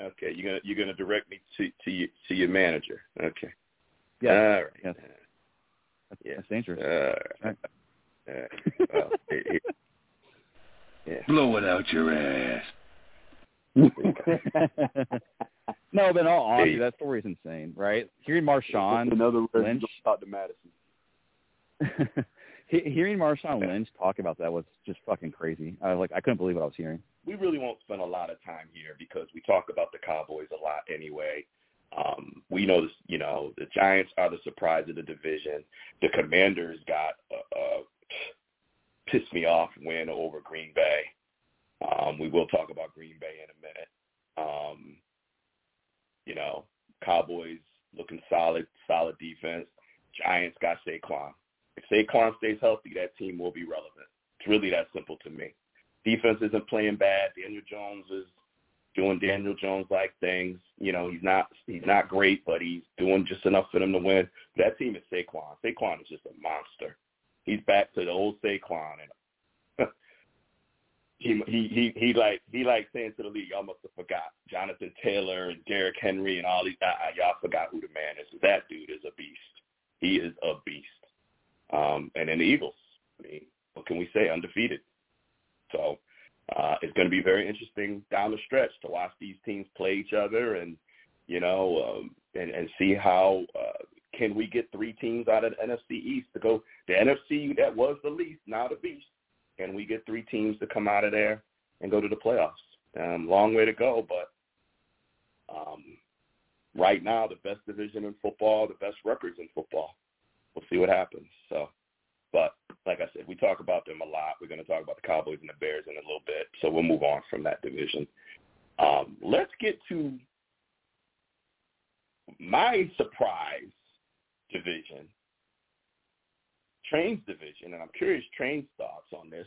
Okay, you're gonna you're gonna direct me to to your to your manager. Okay. Yes. All right. Yes. That's, Yeah. that's dangerous. Uh, Right. Uh, well, it, it, yeah. Blow it out your ass. no, but in all honesty, Hey. that story is insane, right? Hearing Marshawn In other words, Lynch. you talk to Madison. hearing Marshawn Lynch talk about that was just fucking crazy. I was like, I couldn't believe what I was hearing. we really won't spend a lot of time here because we talk about the Cowboys a lot anyway. Um, we know, this, you know, the Giants are the surprise of the division. The Commanders got a, a pissed me off win over Green Bay. Um, we will talk about Green Bay in a minute. Um, you know, Cowboys looking solid, solid defense. Giants got Saquon. If Saquon stays healthy, that team will be relevant. It's really that simple to me. Defense isn't playing bad. Daniel Jones is doing Daniel Jones like things. You know, he's not he's not great, but he's doing just enough for them to win. That team is Saquon. Saquon is just a monster. He's back to the old Saquon, and he he he he like he like saying to the league, y'all must have forgot Jonathan Taylor and Derrick Henry and all these. Uh, y'all forgot who the man is. That dude is a beast. He is a beast. Um, and then the Eagles. I mean, what can we say? Undefeated. So uh, it's going to be very interesting down the stretch to watch these teams play each other and you know um, and, and see how uh, can we get three teams out of the NFC East to go the NFC that was the least now the beast. Can we get three teams to come out of there and go to the playoffs? Um, long way to go, but um, right now the best division in football, the best records in football. We'll see what happens. So, but like I said, we talk about them a lot. We're going to talk about the Cowboys and the Bears in a little bit, so we'll move on from that division. Um, let's get to my surprise division, Train's division, and I'm curious Train's thoughts on this.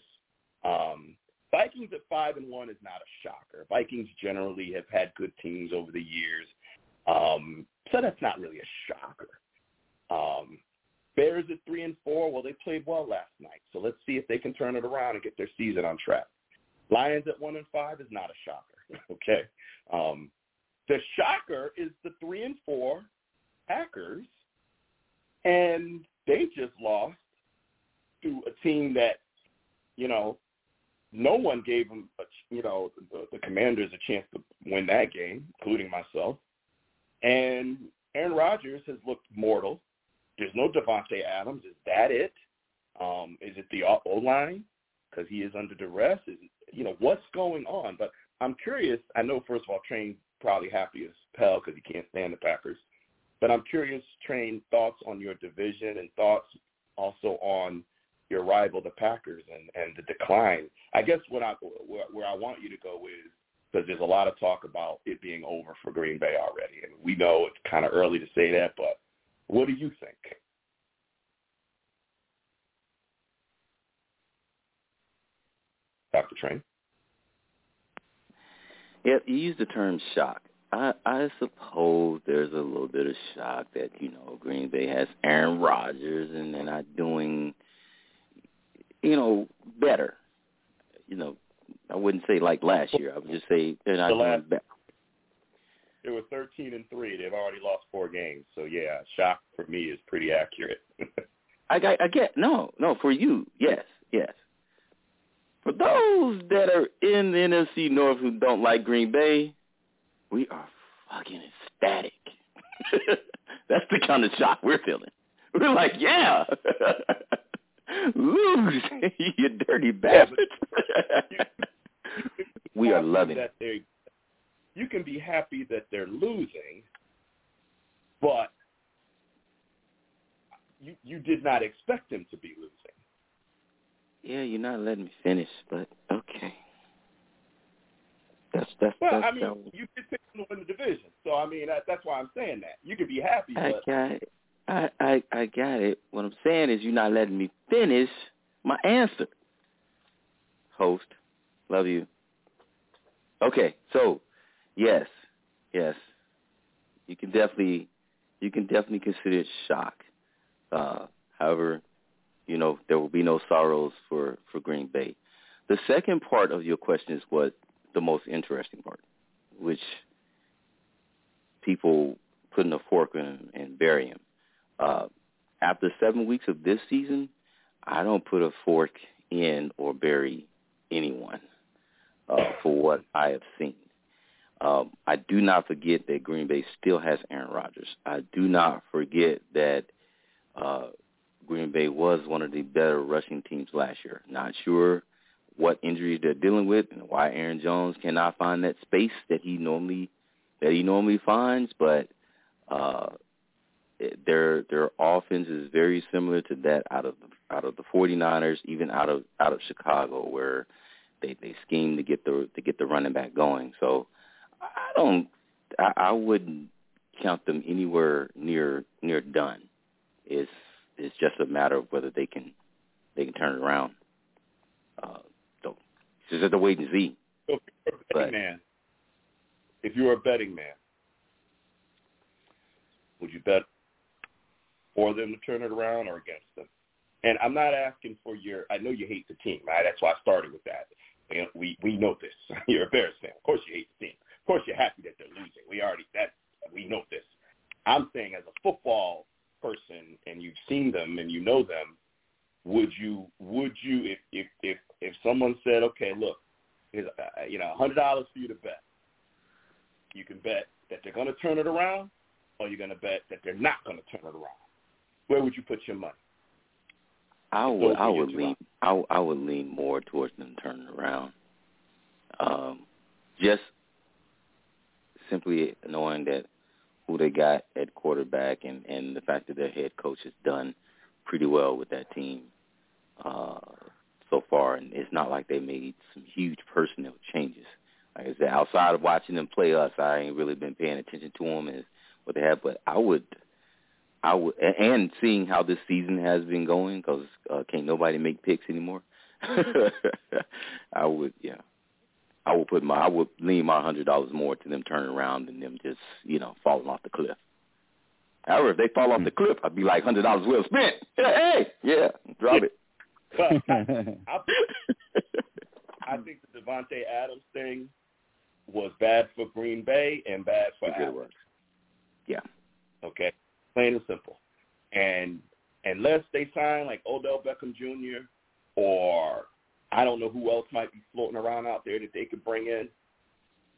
Um, Vikings at five and one is not a shocker. Vikings generally have had good teams over the years, um, so that's not really a shocker. Um, Bears at three and four. Well, they played well last night, so let's see if they can turn it around and get their season on track. Lions at one and five is not a shocker. okay, um, the shocker is the three and four Packers, and they just lost to a team that, you know, no one gave them, a, you know, the, the Commanders a chance to win that game, including myself. And Aaron Rodgers has looked mortal there's no Davante Adams. Is that it? Um, is it the O line because he is under duress? Is you know what's going on? But I'm curious. I know first of all, Train probably happy as hell because he can't stand the Packers. But I'm curious, Train, thoughts on your division and thoughts also on your rival, the Packers, and and the decline. I guess what I where, where I want you to go is because there's a lot of talk about it being over for Green Bay already, and we know it's kind of early to say that, but what do you think? Dr. Train? Yeah, you use the term shock. I, I suppose there's a little bit of shock that, you know, Green Bay has Aaron Rodgers and they're not doing, you know, better. You know, I wouldn't say like last year. I would just say they're not the doing last, better. They were 13 and three. They've already lost four games. So yeah, shock for me is pretty accurate. I, I, I get no, no. For you, yes, yes. For those that are in the NFC North who don't like Green Bay, we are fucking ecstatic. That's the kind of shock we're feeling. We're like, yeah, lose, you dirty bastard. we are loving that they you can be happy that they're losing, but you you did not expect them to be losing. Yeah, you're not letting me finish, but. That's Well, that's I mean, you did pick them to win the division, so I mean that, that's why I'm saying that. You could be happy, I but got it. I, I I got it. What I'm saying is you're not letting me finish my answer. Host, love you. Okay, so yes, yes, you can definitely you can definitely consider it shock. Uh, however, you know there will be no sorrows for for Green Bay. The second part of your question is what the most interesting part, which people put in a fork in and bury him. Uh, after seven weeks of this season, I don't put a fork in or bury anyone uh, for what I have seen. Um, I do not forget that Green Bay still has Aaron Rodgers. I do not forget that uh, Green Bay was one of the better rushing teams last year. Not sure what injuries they're dealing with and why Aaron Jones cannot find that space that he normally that he normally finds, but uh, their their offense is very similar to that out of the, out of the 49ers, even out of out of Chicago, where they they scheme to get the to get the running back going. So I don't I, I wouldn't count them anywhere near near done. It's it's just a matter of whether they can they can turn it around. It's just a wait and see. So if you're a betting But- man, if you were a betting man, would you bet for them to turn it around or against them? And I'm not asking for your. I know you hate the team. Right? That's why I started with that. And we we know this. You're a Bears fan. Of course you hate the team. Of course you're happy that they're losing. We already that we know this. I'm saying as a football person, and you've seen them and you know them, would you would you if if if if someone said, okay, look, here's uh, you know a hundred dollars for you to bet. You can bet that they're going to turn it around, or you're going to bet that they're not going to turn it around. Where would you put your money? I would I would lean I I would lean more towards them turning around. Um, just simply knowing that who they got at quarterback and and the fact that their head coach has done pretty well with that team uh, so far, and it's not like they made some huge personnel changes. Like I said, outside of watching them play us, I ain't really been paying attention to them as what they have. But I would, I would, and seeing how this season has been going, because uh, can't nobody make picks anymore. I would, yeah, I would put my, I would lean my hundred dollars more to them turning around than them just, you know, falling off the cliff. However, if they fall off the cliff, I'd be like hundred dollars well spent. Yeah, hey, yeah, drop it. But I, I think the Davante Adams thing was bad for Green Bay and bad for For good Adams. Yeah. Okay, plain and simple. And unless they sign like Odell Beckham Jr. or I don't know who else might be floating around out there that they could bring in,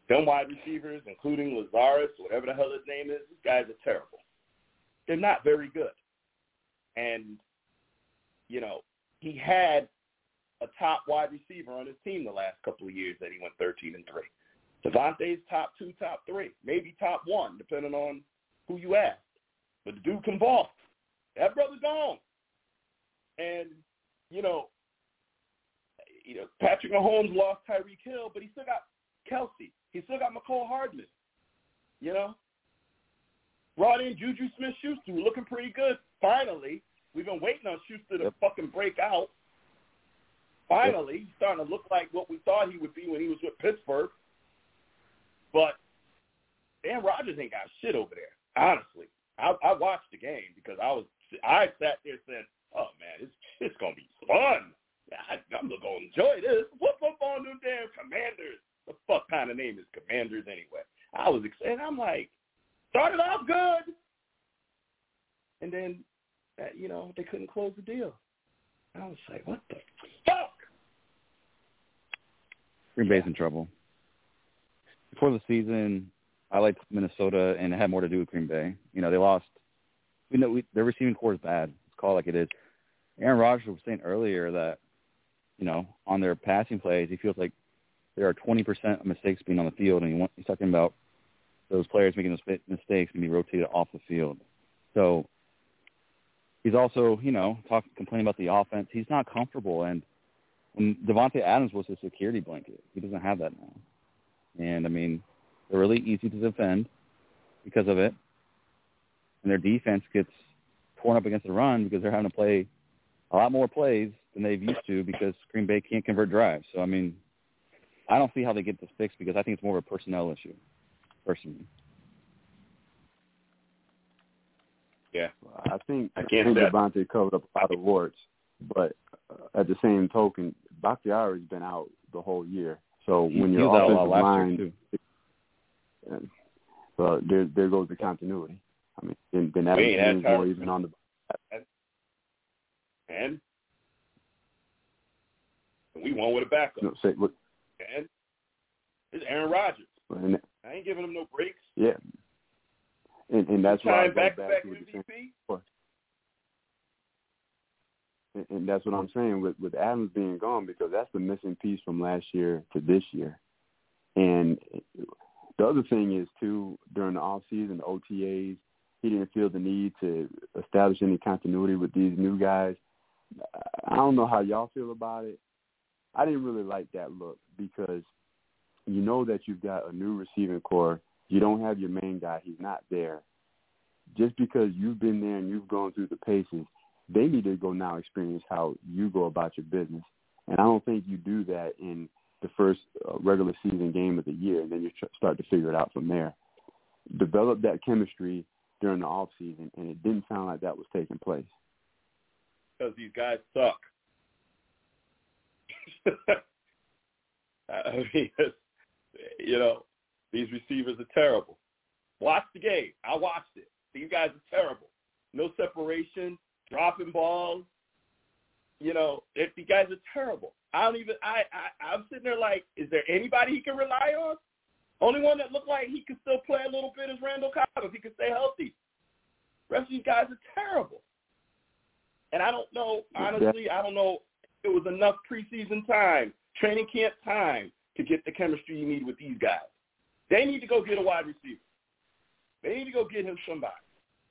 them wide receivers, including Lazarus, whatever the hell his name is, these guys are terrible. They're not very good. And you know, he had a top wide receiver on his team the last couple of years that he went 13 and three. Davante's top two, top three, maybe top one, depending on who you ask. But the dude can ball. That brother gone. And you know, you know, Patrick Mahomes lost Tyreek Hill, but he still got Kelce. He still got Mecole Hardman. You know, brought in Juju Smith-Schuster, who looking pretty good. Finally, we've been waiting on Schuster to Yep. fucking break out. Finally, he's starting to look like what we thought he would be when he was with Pittsburgh. But Aaron Rodgers ain't got shit over there. Honestly, I, I watched the game because I was I sat there and said, "Oh man, it's it's gonna be fun. I, I'm gonna enjoy this. What football new damn Commanders? The fuck kind of name is Commanders anyway?" I was excited. I'm like, started off good, and then uh, you know they couldn't close the deal. I was like, "What the fuck?" Green Bay's in trouble. Before the season, I liked Minnesota, and it had more to do with Green Bay. You know, they lost. We know we, their receiving corps is bad. Let's call it like it is. Aaron Rodgers was saying earlier that, you know, on their passing plays, he feels like there are 20% of mistakes being on the field, and he want, he's talking about those players making those mistakes and be rotated off the field. So he's also, you know, talking complaining about the offense. He's not comfortable, and when Davante Adams was his security blanket, he doesn't have that now. And I mean, they're really easy to defend because of it, and their defense gets torn up against the run because they're having to play a lot more plays than they've used to because Green Bay can't convert drives. So I mean, I don't see how they get this fixed because I think it's more of a personnel issue, personally. Yeah, I think I I can't think say- Davante covered up a lot of warts, but uh, at the same token, Bakhtiari's been out the whole year. So when he your offensive last line, and, well, there there goes the continuity. I mean, then then that means more even on the and we won with a backup. know, say And it's Aaron Rodgers. and, I ain't giving him no breaks. yeah, and and that's why I go back-to-back back to what you're And, and that's what I'm saying with with Adams being gone because that's the missing piece from last year to this year. And the other thing is too during the off season, the OTAs, he didn't feel the need to establish any continuity with these new guys. I don't know how y'all feel about it. I didn't really like that look because you know that you've got a new receiving corps. You don't have your main guy; he's not there. Just because you've been there and you've gone through the paces, They need to go now experience how you go about your business. And I don't think you do that in the first uh, regular season game of the year, and then you tr- start to figure it out from there. Develop that chemistry during the off season, and it didn't sound like that was taking place. Because these guys suck. I mean, you know, these receivers are terrible. Watch the game. I watched it. These guys are terrible. No separation, dropping balls. You know, if the guys are terrible. I don't even. I, I I'm sitting there like, is there anybody he can rely on? Only one that looked like he could still play a little bit is Randall Cobb if he could stay healthy. The rest of these guys are terrible. And I don't know, honestly, I don't know if it was enough preseason time, training camp time to get the chemistry you need with these guys. They need to go get a wide receiver. They need to go get him somebody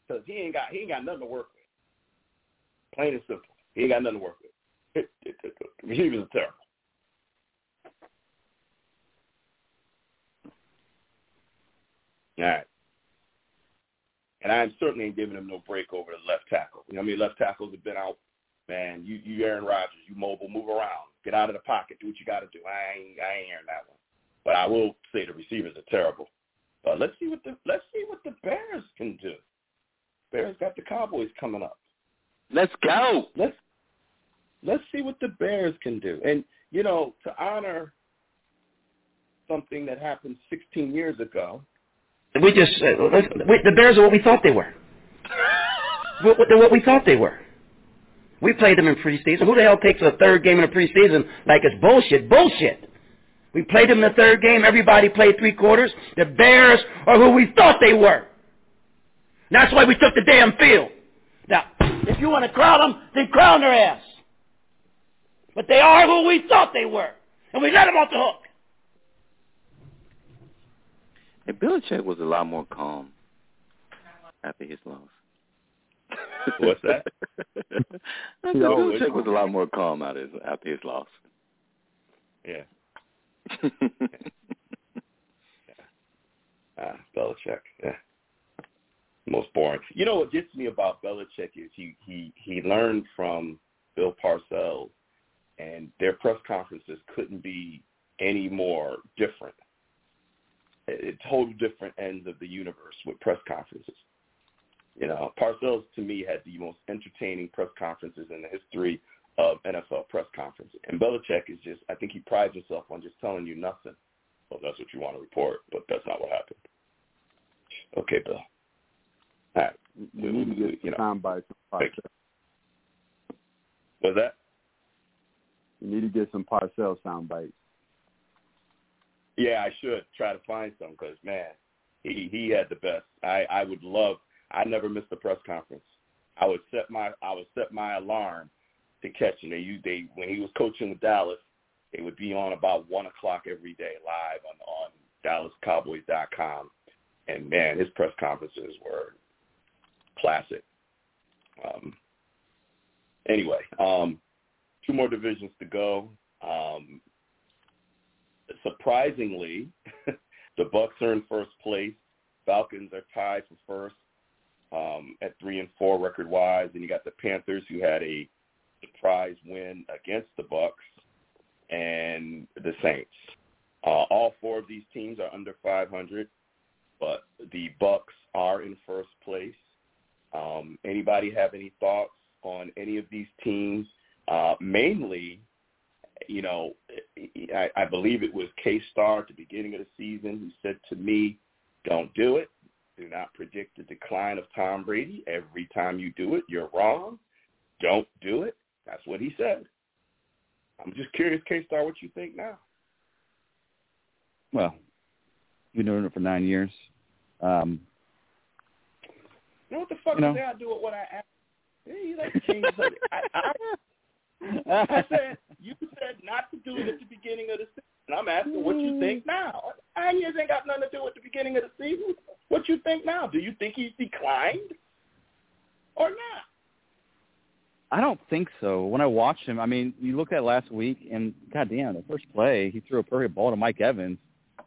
because he ain't got he ain't got nothing to work with. Plain and simple, he ain't got nothing to work with. Receivers are terrible. All right. And I certainly ain't giving him no break over the left tackle. You know, I mean, left tackles have been out. Man, you you Aaron Rodgers, you mobile, move around, get out of the pocket, do what you got to do. I ain't I ain't hearing that one. But I will say the receivers are terrible. But let's see what the let's see what the Bears can do. Bears got the Cowboys coming up. Let's go. Let's let's see what the Bears can do. And you know, to honor something that happened 16 years ago. We just uh, we, the Bears are what we thought they were. what, they're what we thought they were. We played them in preseason. Who the hell takes a third game in a preseason like it's bullshit? Bullshit. We played them in the third game. Everybody played three quarters. The Bears are who we thought they were. That's why we took the damn field. Now, if you want to crown them, then crown their ass. But they are who we thought they were. And we let them off the hook. Hey, Belichick was a lot more calm after his loss. What's that? I said Belichick was a lot more calm out his, after his loss. Yeah. yeah. Ah, Belichick. Yeah. Most boring. You know what gets me about Belichick is he he he learned from Bill Parcells, and their press conferences couldn't be any more different. It, total different ends of the universe with press conferences. You know, Parcells to me had the most entertaining press conferences in the history of NFL press conferences. And Belichick is just, I think he prides himself on just telling you nothing. Well, that's what you want to report, but that's not what happened. Okay, Bill. All right. We need to get you know, sound bites. What's that? You need to get some Parcells sound bites. Yeah, I should try to find some because man, he he had the best. I I would love. I never missed a press conference. I would set my I would set my alarm to catch him. They they when he was coaching with Dallas, it would be on about one o'clock every day live on on DallasCowboys.com. And man, his press conferences were classic. Um, anyway, um, two more divisions to go. Um, surprisingly, the Bucs are in first place. Falcons are tied for first um, at three and four record wise, and you got the Panthers who had a surprise win against the Bucs and the Saints. Uh, all four of these teams are under 500, but the Bucs are in first place. Um, anybody have any thoughts on any of these teams? Uh, mainly, you know, I, I believe it was K-Star at the beginning of the season who said to me, don't do it. Do not predict the decline of Tom Brady. Every time you do it, you're wrong. Don't do it. That's what he said. I'm just curious, K-Star, what you think now? Well, you've been doing it for nine years. Um, you know what the fuck you know, I do with what I asked? Hey, you like to change subject. I, I, I said, you said not to do it at the beginning of the season. I'm asking what you think now. Nine years ain't got nothing to do with the beginning of the season. What you think now? Do you think he's declined or not? I don't think so. When I watched him, I mean, you look at last week, and goddamn, the first play, he threw a perfect ball to Mike Evans.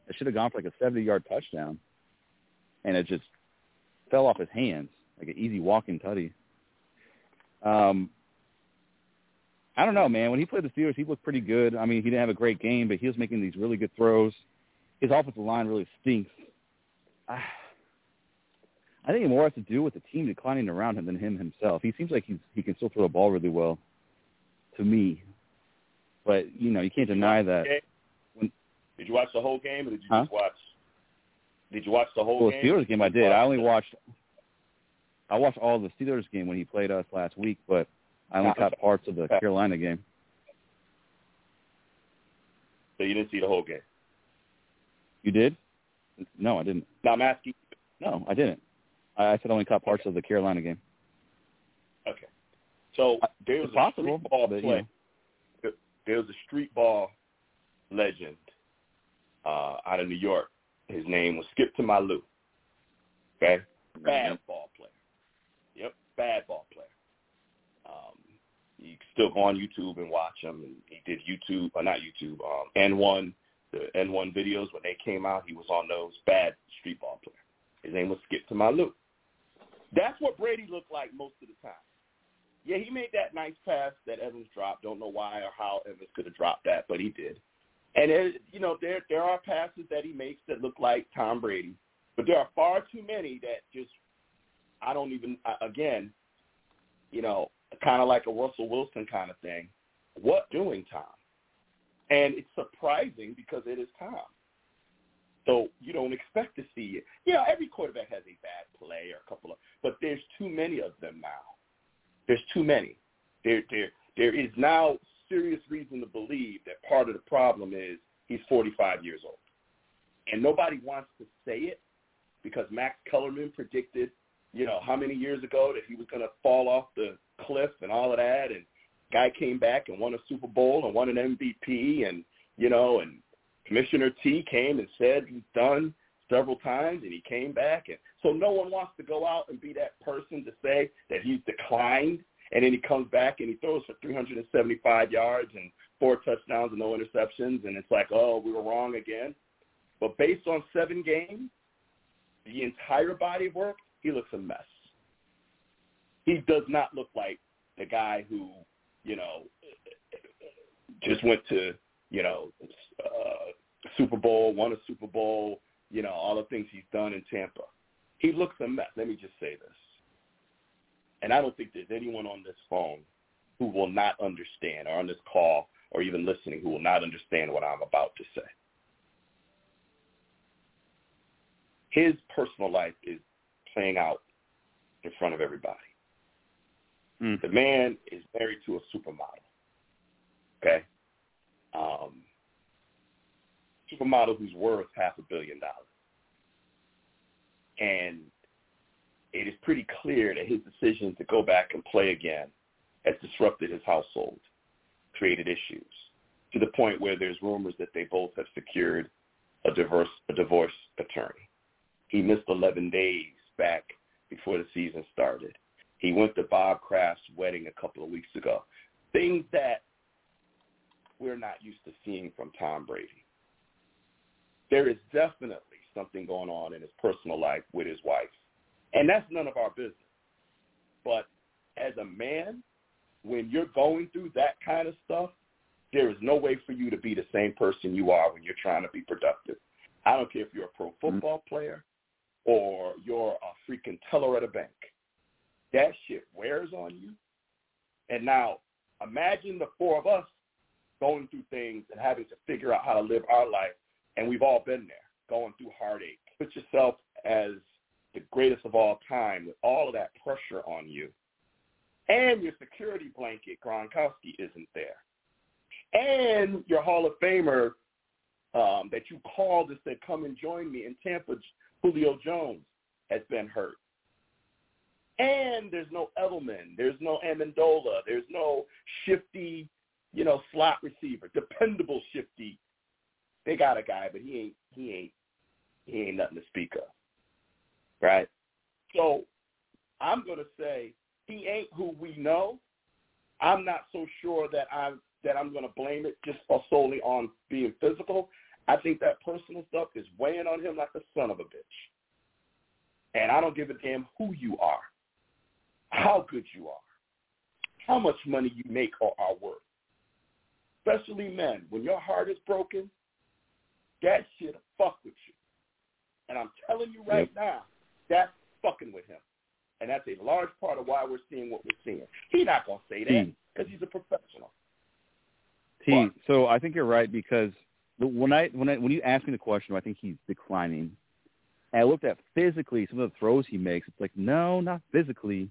It should have gone for like a 70-yard touchdown, and it just fell off his hands like an easy walking tutty. Um, I don't know, man. When he played the Steelers, he looked pretty good. I mean, he didn't have a great game, but he was making these really good throws. His offensive line really stinks. I, I think it more has to do with the team declining around him than him himself. He seems like he's he can still throw the ball really well, to me. But you know, you can't deny that. When, did you watch the whole game, or did you huh? just watch? Did you watch the whole well, game? Steelers game, I did. I only watched. I watched all the Steelers game when he played us last week, but I only caught parts of the Carolina game. So you didn't see the whole game. You did? No, I didn't. No, I'm asking. No, I didn't. I, said I only caught parts of the Carolina game. Okay. So there was It's a possible, street ball but, play. you know. There was a street ball legend uh, out of New York. His name was Skip to My Lou. Okay, bad ball player. Yep, bad ball player. Um, you can still go on YouTube and watch him. And he did YouTube, or not YouTube, um, AND1, the AND1 videos when they came out. He was on those. Bad street ball player. His name was Skip to My Lou. That's what Brady looked like most of the time. Yeah, he made that nice pass that Evans dropped. Don't know why or how Evans could have dropped that, but he did. And it, you know, there there are passes that he makes that look like Tom Brady, but there are far too many that just I don't even. Again, you know, kind of like a Russell Wilson kind of thing. What doing Tom? And it's surprising because it is Tom. So you don't expect to see it. Know, every quarterback has a bad play or a couple of, but there's too many of them now. There's too many. There, there, there is now serious reason to believe that part of the problem is he's 45 years old, and nobody wants to say it because Max Kellerman predicted, you know, how many years ago that he was going to fall off the cliff and all of that, and guy came back and won a Super Bowl and won an MVP, and you know, and Commissioner T came and said he's done several times, and he came back, and so no one wants to go out and be that person to say that he's declined, and then he comes back and he throws for 375 yards and four touchdowns and no interceptions, and it's like, oh, we were wrong again. But based on seven games, the entire body of work, he looks a mess. He does not look like the guy who, you know, just went to, you know, uh, Super Bowl, won a Super Bowl, you know, all the things he's done in Tampa. He looks a mess. Let me just say this. And I don't think there's anyone on this phone who will not understand or on this call or even listening who will not understand what I'm about to say. His personal life is playing out in front of everybody. Mm. The man is married to a supermodel. Okay? Um, supermodel who's worth half a billion dollars. And it is pretty clear that his decision to go back and play again has disrupted his household, created issues, to the point where there's rumors that they both have secured a divorce, a divorce attorney. He missed 11 days back before the season started. He went to Bob Kraft's wedding a couple of weeks ago. Things that we're not used to seeing from Tom Brady. There is definitely something going on in his personal life with his wife. And that's none of our business. But as a man, when you're going through that kind of stuff, there is no way for you to be the same person you are when you're trying to be productive. I don't care if you're a pro mm-hmm. football player or you're a freaking teller at a bank. That shit wears on you. And now imagine the four of us going through things and having to figure out how to live our life. And we've all been there, going through heartache. Put yourself as the greatest of all time with all of that pressure on you. And your security blanket, Gronkowski, isn't there. And your Hall of Famer um, that you called and said, come and join me in Tampa, Julio Jones, has been hurt. And there's no Edelman. There's no Amendola. There's no shifty, you know, slot receiver, dependable shifty. They got a guy, but he ain't he ain't he ain't nothing to speak of. Right? So I'm gonna say he ain't who we know. I'm not so sure that I'm that I'm gonna blame it just solely on being physical. I think that personal stuff is weighing on him like a son of a bitch. And I don't give a damn who you are, how good you are. how much money you make or are worth. Especially men. When your heart is broken, that shit fuck with you. And I'm telling you right Yep. now, that's fucking with him. And that's a large part of why we're seeing what we're seeing. He's not going to say that Hmm. because he's a professional. T. What? So I think you're right because when I when I when you ask me the question, I think he's declining. And I looked at physically some of the throws he makes. It's like no, not physically,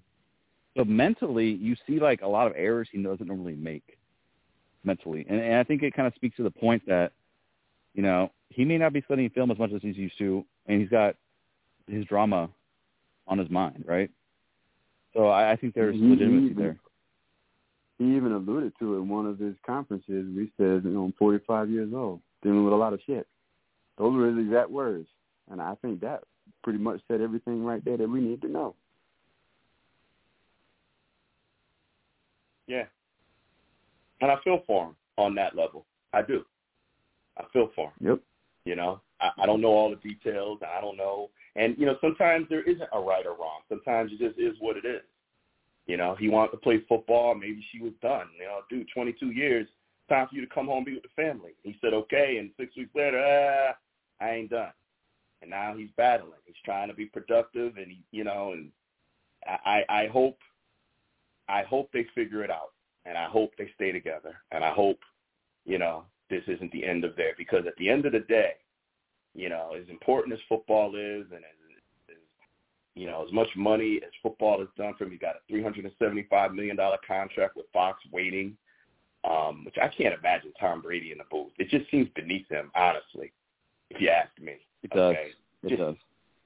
but mentally, you see like a lot of errors he doesn't normally make mentally, and, and I think it kind of speaks to the point that you know he may not be studying film as much as he's used to, and he's got his drama on his mind, right? So I, I think there's He- legitimacy he- there. He even alluded to it in one of his conferences. We said, you know, I'm 45 years old, dealing with a lot of shit. Those were his exact words, and I think that pretty much said everything right there that we need to know. Yeah. And I feel for him on that level. I do. I feel for him. Yep. You know, I, I don't know all the details. I don't know. And, you know, sometimes there isn't a right or wrong. Sometimes it just is what it is. You know, he wanted to play football. Maybe she was done. You know, dude, 22 years, time for you to come home and be with the family. He said, okay. And six weeks later, ah, I ain't done. And now he's battling. He's trying to be productive. And, he, you know, and I, I hope, I hope they figure it out. And I hope they stay together. And I hope, you know, this isn't the end of there because at the end of the day, you know, as important as football is and as, as you know, as much money as football has done for him, he's got a three hundred and seventy five million dollar contract with Fox waiting. Um, which I can't imagine Tom Brady in the booth. It just seems beneath him, honestly, if you ask me. It does. Okay. It Just- does.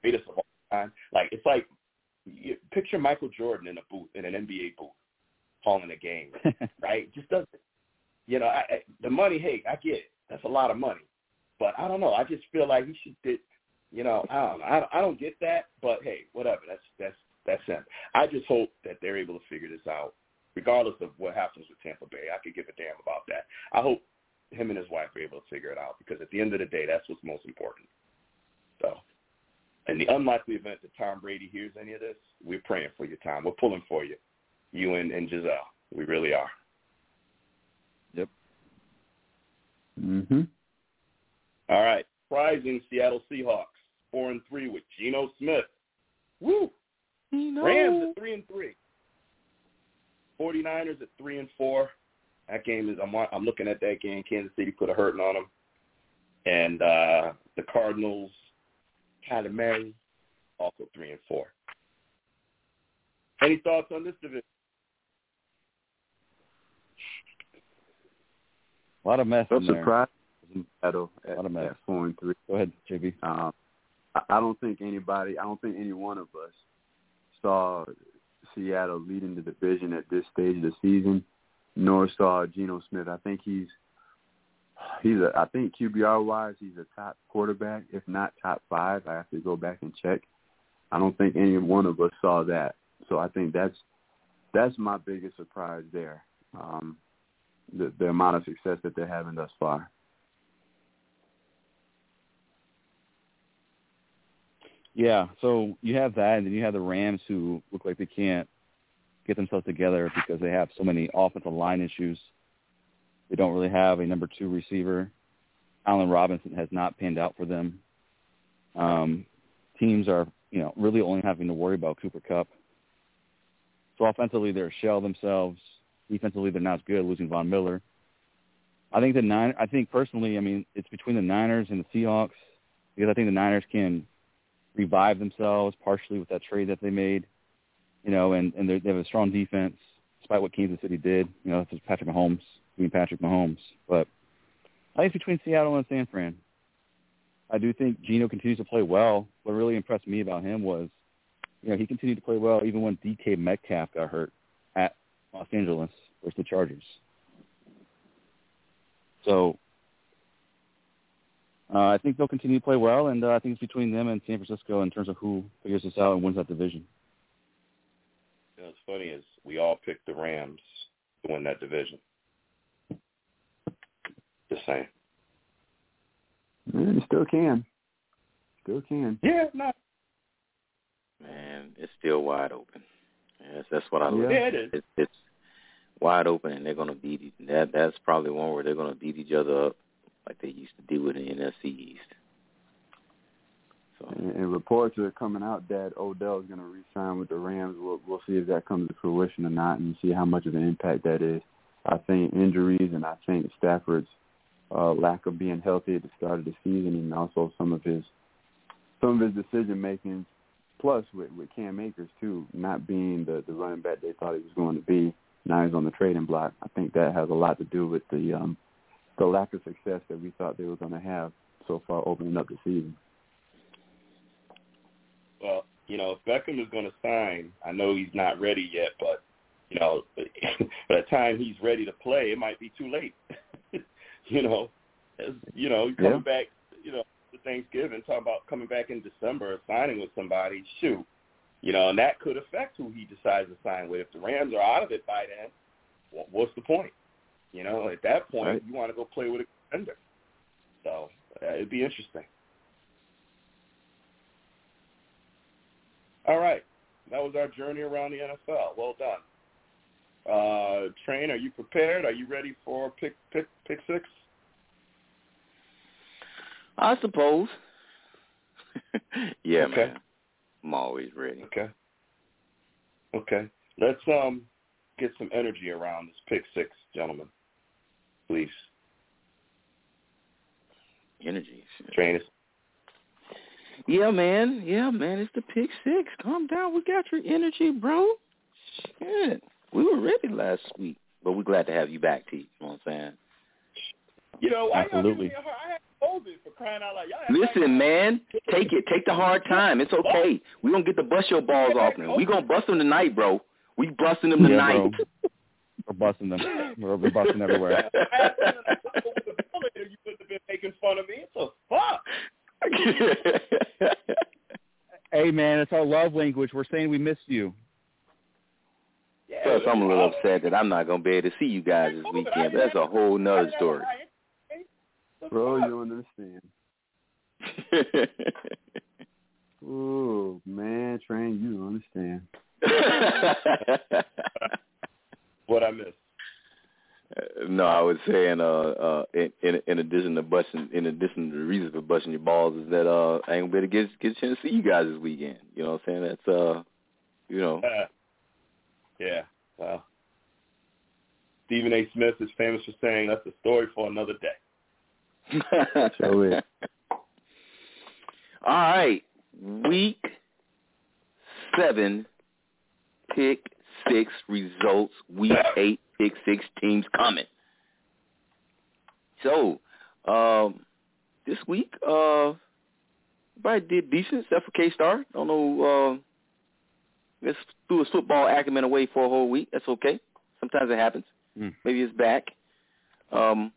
Greatest of all time. Like it's like you picture Michael Jordan in a booth in an NBA booth calling a game right? Just doesn't. You know, I, the money. Hey, I get it. That's a lot of money, but I don't know. I just feel like he should. Did, you know, I don't know. I, I don't get that, but hey, whatever. That's that's that's him. I just hope that they're able to figure this out, regardless of what happens with Tampa Bay. I could give a damn about that. I hope him and his wife are able to figure it out because at the end of the day, that's what's most important. So, in the unlikely event that Tom Brady hears any of this, we're praying for you, Tom. We're pulling for you, you and, and Gisele. We really are. Mm-hmm. All right. Rising Seattle Seahawks, four and three with Geno Smith. Woo! Rams at three and three. 49ers at three and four. That game is I'm I'm looking at that game. Kansas City put a hurting on them, and uh the Cardinals, Kyler Murray, also three and four. Any thoughts on this division? A lot of mess there. surprised in Seattle at, A lot of mess. at four and three. Go ahead, JB. Um, I, I don't think anybody, I don't think any one of us saw Seattle leading the division at this stage of the season, nor saw Geno Smith. I think he's he's a I think QBR wise he's a top quarterback, if not top five. I have to go back and check. I don't think any one of us saw that. So I think that's that's my biggest surprise there. Um, the the amount of success that they're having thus far. Yeah, so you have that, and then you have the Rams who look like they can't get themselves together because they have so many offensive line issues. They don't really have a number two receiver. Allen Robinson has not panned out for them. Um, teams are, you know, really only having to worry about Cooper Kupp. So offensively, they're a shell themselves. Defensively, they're not as good, losing Von Miller. I think the nine. I think personally, I mean, it's between the Niners and the Seahawks because I think the Niners can revive themselves partially with that trade that they made, you know, and and they have a strong defense despite what Kansas City did. You know, this is Patrick Mahomes being Patrick Mahomes, but I think it's between Seattle and San Fran. I do think Geno continues to play well. What really impressed me about him was, you know, he continued to play well even when DK Metcalf got hurt Los Angeles versus the Chargers. So uh, I think they'll continue to play well, and uh, I think it's between them and San Francisco in terms of who figures this out and wins that division. You know, what's funny is we all picked the Rams to win that division. Just saying. Man, you still can. Still can. Yeah, no. Man, it's still wide open. Yes, that's what I Yeah. love. Yeah, it is. It's, it's wide open, and they're going to beat each. That that's probably one where they're going to beat each other up like they used to do with the NFC East. So. And, and reports are coming out that Odell is going to re-sign with the Rams. We'll, we'll see if that comes to fruition or not, and see how much of an impact that is. I think injuries, and I think Stafford's uh, lack of being healthy at the start of the season, and also some of his some of his decision making, plus with with Cam Akers too, not being the the running back they thought he was going to be. Now he's on the trading block. I think that has a lot to do with the um, the lack of success that we thought they were going to have so far opening up the season. Well, you know, if Beckham is going to sign, I know he's not ready yet, but you know, by the time he's ready to play, it might be too late. you know, you know, coming yeah. back, you know, to Thanksgiving, talking about coming back in December, signing with somebody. Shoot, you know, and that could affect who he decides to sign with. If the Rams are out of it by then, what's the point? You know, at that point, right. you want to go play with a contender. So uh, it'd be interesting. All right, that was our journey around the NFL. Well done. Uh, Train, are you prepared? Are you ready for pick pick pick six? I suppose. yeah, okay. man. I'm always ready. Okay. Okay. Let's um get some energy around this pick six, gentlemen. Please. Energy. Train Yeah, man. Yeah, man. It's the pick six. Calm down. We got your energy, bro. Shit. We were ready last week, but we're glad to have you back, T. You know what I'm saying? You know, absolutely. I, I had COVID for crying out loud. Y'all Listen, man, take it. Take the hard time. It's okay. We gonna get the bust your balls off them. We gonna bust them tonight, bro. We busting them tonight. Yeah, we're busting them. We're, we're busting everywhere. you would have been making fun of me. So fuck. hey man, it's our love language. We're saying we miss you. Yeah, Plus, I'm a little upset that I'm not gonna be able to see you guys this weekend. But that's a whole nother story. Bro, you understand. oh man, train, you don't understand. what I missed? Uh, no, I was saying, uh, uh, in, in in addition to busting, in addition to the reason for busting your balls is that uh, I ain't gonna be able to get get a chance to see you guys this weekend. You know what I'm saying? That's uh, you know. Uh, yeah. Well, Stephen A. Smith is famous for saying that's a story for another day. So it. All right, week seven, pick six results. Week eight, pick six teams coming. So, um, this week, uh, everybody did decent except for K Star. I don't know. Uh, Let's threw his football acumen away for a whole week. That's okay. Sometimes it happens. Mm. Maybe it's back. Um,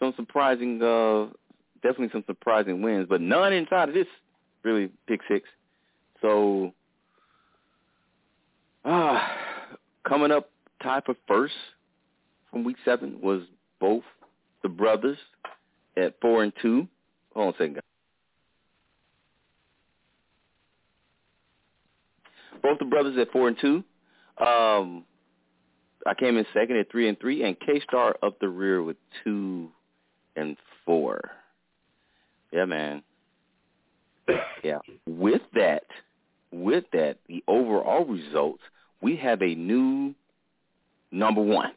some surprising, uh, definitely some surprising wins, but none inside of this really pick six. So, ah, coming up tied for first from week seven was both the brothers at four and two. Hold on a second, both the brothers at four and two. Um, I came in second at three and three, and K Star up the rear with two and four. Yeah, man. Yeah. With that, with that, the overall results, we have a new number one.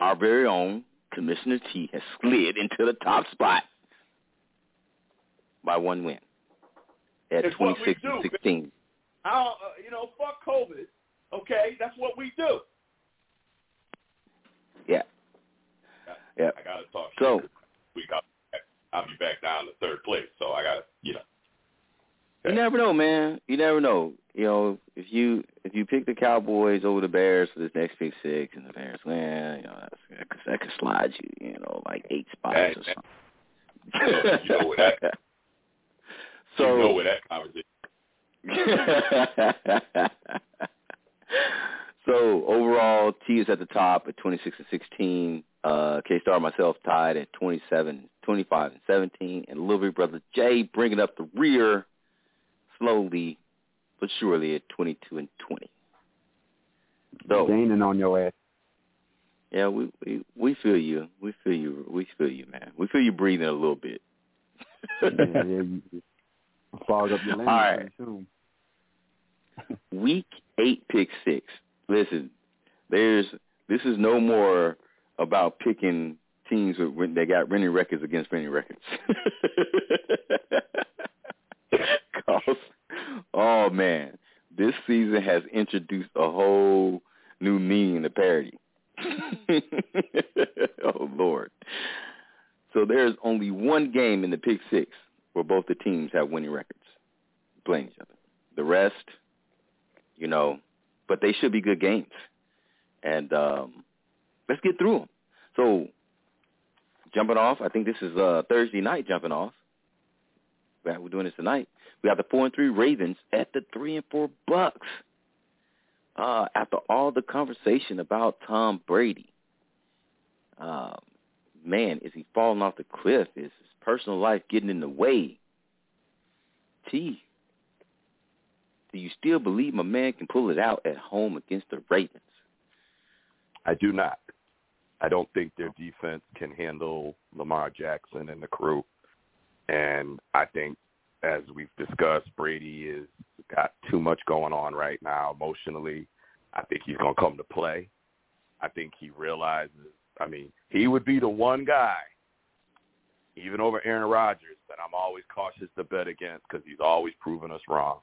Our very own Commissioner T has slid into the top spot by one win at it's 26 and 16. uh, you know, fuck COVID. Okay, that's what we do. Yeah. Yeah. I gotta talk. So we got. I'll be back down to third place. So I gotta, you know. You never know, man. You never know. You know, if you if you pick the Cowboys over the Bears for this next pick six, and the Bears win, you know, that's, that, that could slide you, you know, like eight spots hey, or something. You know, where that, so you know where that conversation. so overall, T is at the top at 26 and 16. Uh, K-Star myself tied at 27, 25 and 17, and little big brother Jay bringing up the rear slowly but surely at 22 and 20. Dope. gaining on your ass. Yeah, we, we we feel you. We feel you. We feel you, man. We feel you breathing a little bit. yeah, yeah, you, you fog up your lane All right. soon. Week eight pick six. Listen, there's this is no more about picking teams when they got winning records against winning records. Cause, oh man, this season has introduced a whole new meaning to parity. oh Lord. So there's only one game in the pick six where both the teams have winning records playing each other. The rest, you know, but they should be good games. And um, let's get through them. So jumping off, I think this is uh, Thursday night jumping off. We're doing this tonight. We have the four and three Ravens at the three and four Bucs. Uh, after all the conversation about Tom Brady, uh, man, is he falling off the cliff? Is his personal life getting in the way? T, do you still believe my man can pull it out at home against the Ravens? I do not. I don't think their defense can handle Lamar Jackson and the crew. And I think, as we've discussed, Brady is got too much going on right now emotionally. I think he's going to come to play. I think he realizes, I mean, he would be the one guy, even over Aaron Rodgers, that I'm always cautious to bet against because he's always proven us wrong.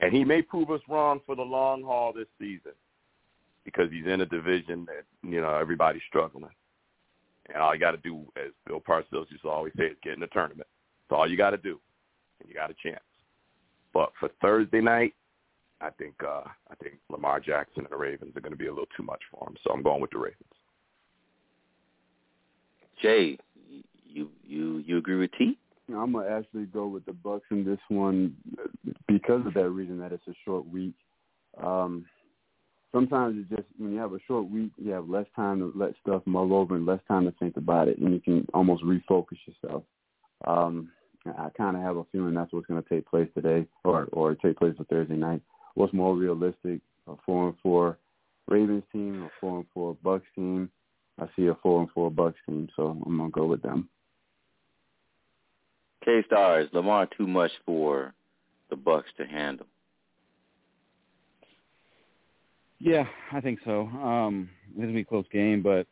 And he may prove us wrong for the long haul this season because he's in a division that, you know, everybody's struggling. And all you got to do, as Bill Parcells used to always say, is get in the tournament. That's all you got to do, and you got a chance. But for Thursday night, I think uh, I think Lamar Jackson and the Ravens are going to be a little too much for him. So I'm going with the Ravens. Jay, you you you agree with T? I'm gonna actually go with the Bucs in this one because of that reason that it's a short week. Um, sometimes it just when you have a short week, you have less time to let stuff mull over and less time to think about it, and you can almost refocus yourself. Um, I kind of have a feeling that's what's going to take place today, or or take place for Thursday night. What's more realistic? A four and four Ravens team, a four and four Bucs team. I see a four and four Bucs team, so I'm gonna go with them. K Star is Lamar too much for the Bucs to handle. Yeah, I think so. Um, it's gonna be a close game, but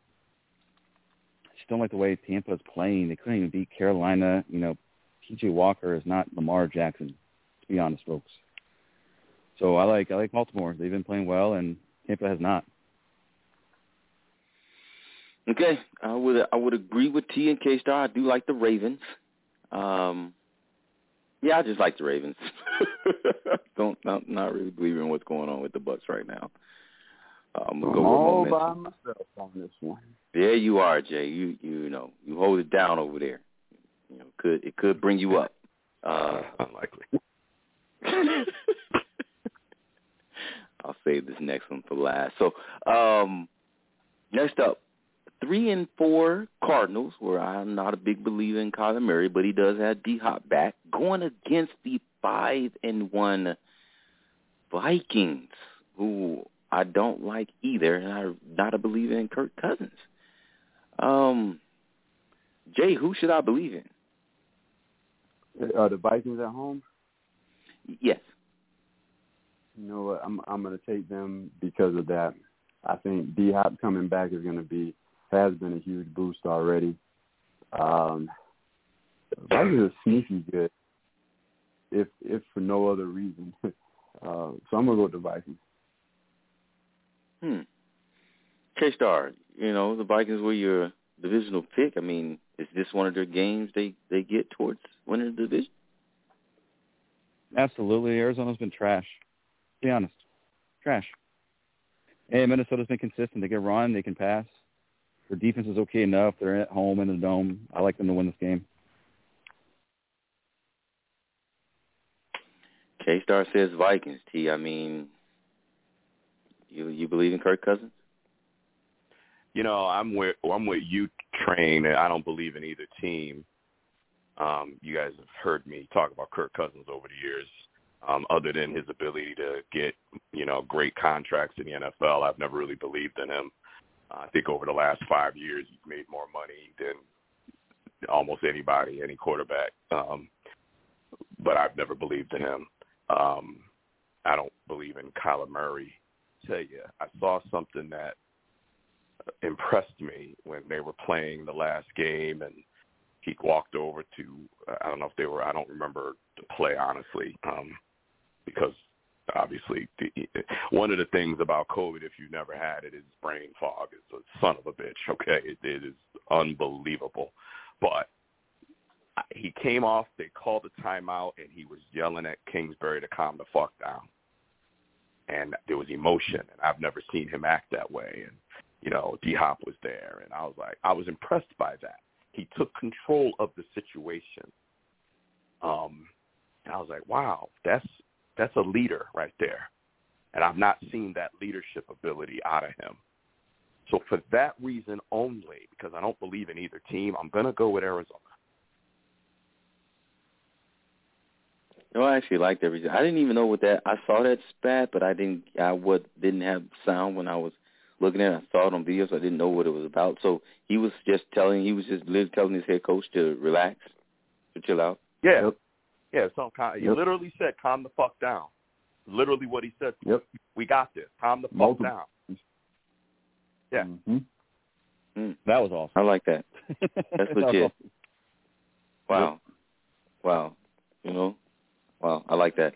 I just don't like the way Tampa is playing. They couldn't even beat Carolina. You know, PJ Walker is not Lamar Jackson. To be honest, folks. So I like I like Baltimore. They've been playing well, and Tampa has not. Okay, I would I would agree with T and K Star. I do like the Ravens. Um, yeah, I just like the Ravens. Don't not, not really believing what's going on with the Bucs right now. I'm I'm go all by myself on this one. There you are, Jay. You you know you hold it down over there. You know, could it could bring you up. Uh, Unlikely. I'll save this next one for last. So, um, next up, three and four Cardinals, where I'm not a big believer in Kyler Murray, but he does have D Hop back, going against the five and one Vikings, who I don't like either, and I'm not a believer in Kirk Cousins. Um, Jay, who should I believe in? Are the Vikings at home? Yes. You know what? I'm I'm gonna take them because of that. I think D Hop coming back is gonna be has been a huge boost already. Um, Vikings are sneaky good, if if for no other reason. uh, so I'm gonna go with the Vikings. Hmm. K Star, you know, the Vikings were your divisional pick. I mean, is this one of their games they they get towards winning the division? Absolutely, Arizona's been trash. To be honest, trash. And Minnesota's been consistent. They can run, they can pass. Their defense is okay enough. They're at home in the dome. I like them to win this game. K Star says Vikings. T. I mean, you you believe in Kirk Cousins? You know, I'm with I'm with you, Train. I don't believe in either team. Um, you guys have heard me talk about Kirk Cousins over the years. Um, other than his ability to get, you know, great contracts in the NFL, I've never really believed in him. I think over the last five years, he's made more money than almost anybody, any quarterback. Um, but I've never believed in him. Um, I don't believe in Kyler Murray. Tell you, I saw something that impressed me when they were playing the last game, and he walked over to. I don't know if they were. I don't remember the play honestly, um, because obviously one of the things about COVID, if you've never had it, is brain fog. It's a son of a bitch. Okay, it, it is unbelievable. But he came off. They called the timeout, and he was yelling at Kingsbury to calm the fuck down. And there was emotion, and I've never seen him act that way. And you know, D Hop was there, and I was like, I was impressed by that. He took control of the situation. Um, and I was like, wow, that's that's a leader right there. And I've not seen that leadership ability out of him. So for that reason only, because I don't believe in either team, I'm going to go with Arizona. No, I actually like liked everything. I didn't even know what that. I saw that spat, but I didn't. I would didn't have sound when I was looking at. it. I saw it on video, so I didn't know what it was about. So he was just telling. He was just literally telling his head coach to relax, to chill out. Yeah, yep. Yeah. So he yep. literally said, "Calm the fuck down." Literally what he said. Yep. We got this. Calm the fuck Multiple. down. Yeah. Mm-hmm. Mm. That was awesome. I like that. That's That legit. awesome. Wow. Wow. You know? Wow. I like that.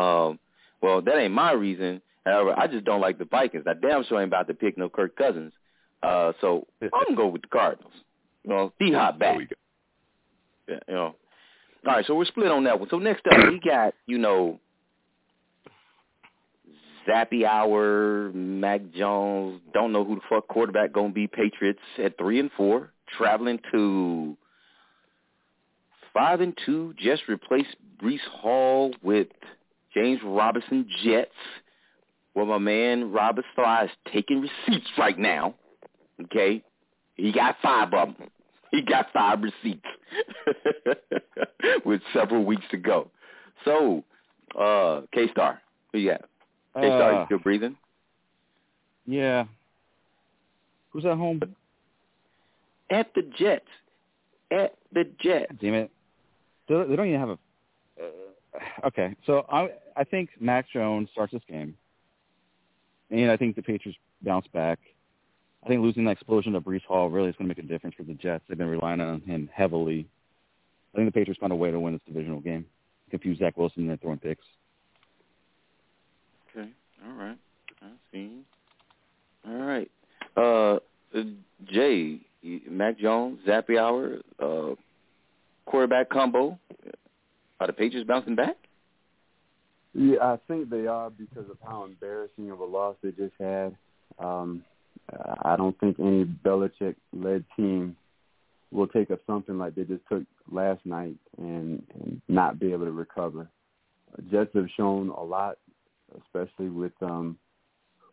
Um, well, that ain't my reason. However, I just don't like the Vikings. I damn sure ain't about to pick no Kirk Cousins. Uh, so I'm gonna go with the Cardinals. You know, D Hop There back. we go. Yeah, you know. All right, so we're split on that one. So next up, we got you know Zappe Hour, Mac Jones. Don't know who the fuck quarterback gonna be. Patriots at three and four, traveling to five and two. Just replaced Breece Hall with James Robinson Jets. Well, my man Robert Saleh is taking receipts right now. Okay, he got five of them. He got five receipts with several weeks to go. So, uh, K Star, who you got? K Star, you Uh, still breathing? yeah. Who's at home? At the Jets. At the Jets. Damn it. They they don't even have a. Uh, okay, so I I think Mac Jones starts this game, and I think the Patriots bounce back. I think losing that explosion to Breece Hall really is going to make a difference for the Jets. They've been relying on him heavily. I think the Patriots found a way to win this divisional game. Confuse Zach Wilson and throwing picks. Okay. All right. I see. All right. Uh, uh, Jay, you- Mac Jones, Zappe Hour, uh, quarterback combo. Are the Patriots bouncing back? Yeah, I think they are because of how embarrassing of a loss they just had. Um, I don't think any Belichick-led team will take up something like they just took last night and, and not be able to recover. Jets have shown a lot, especially with um,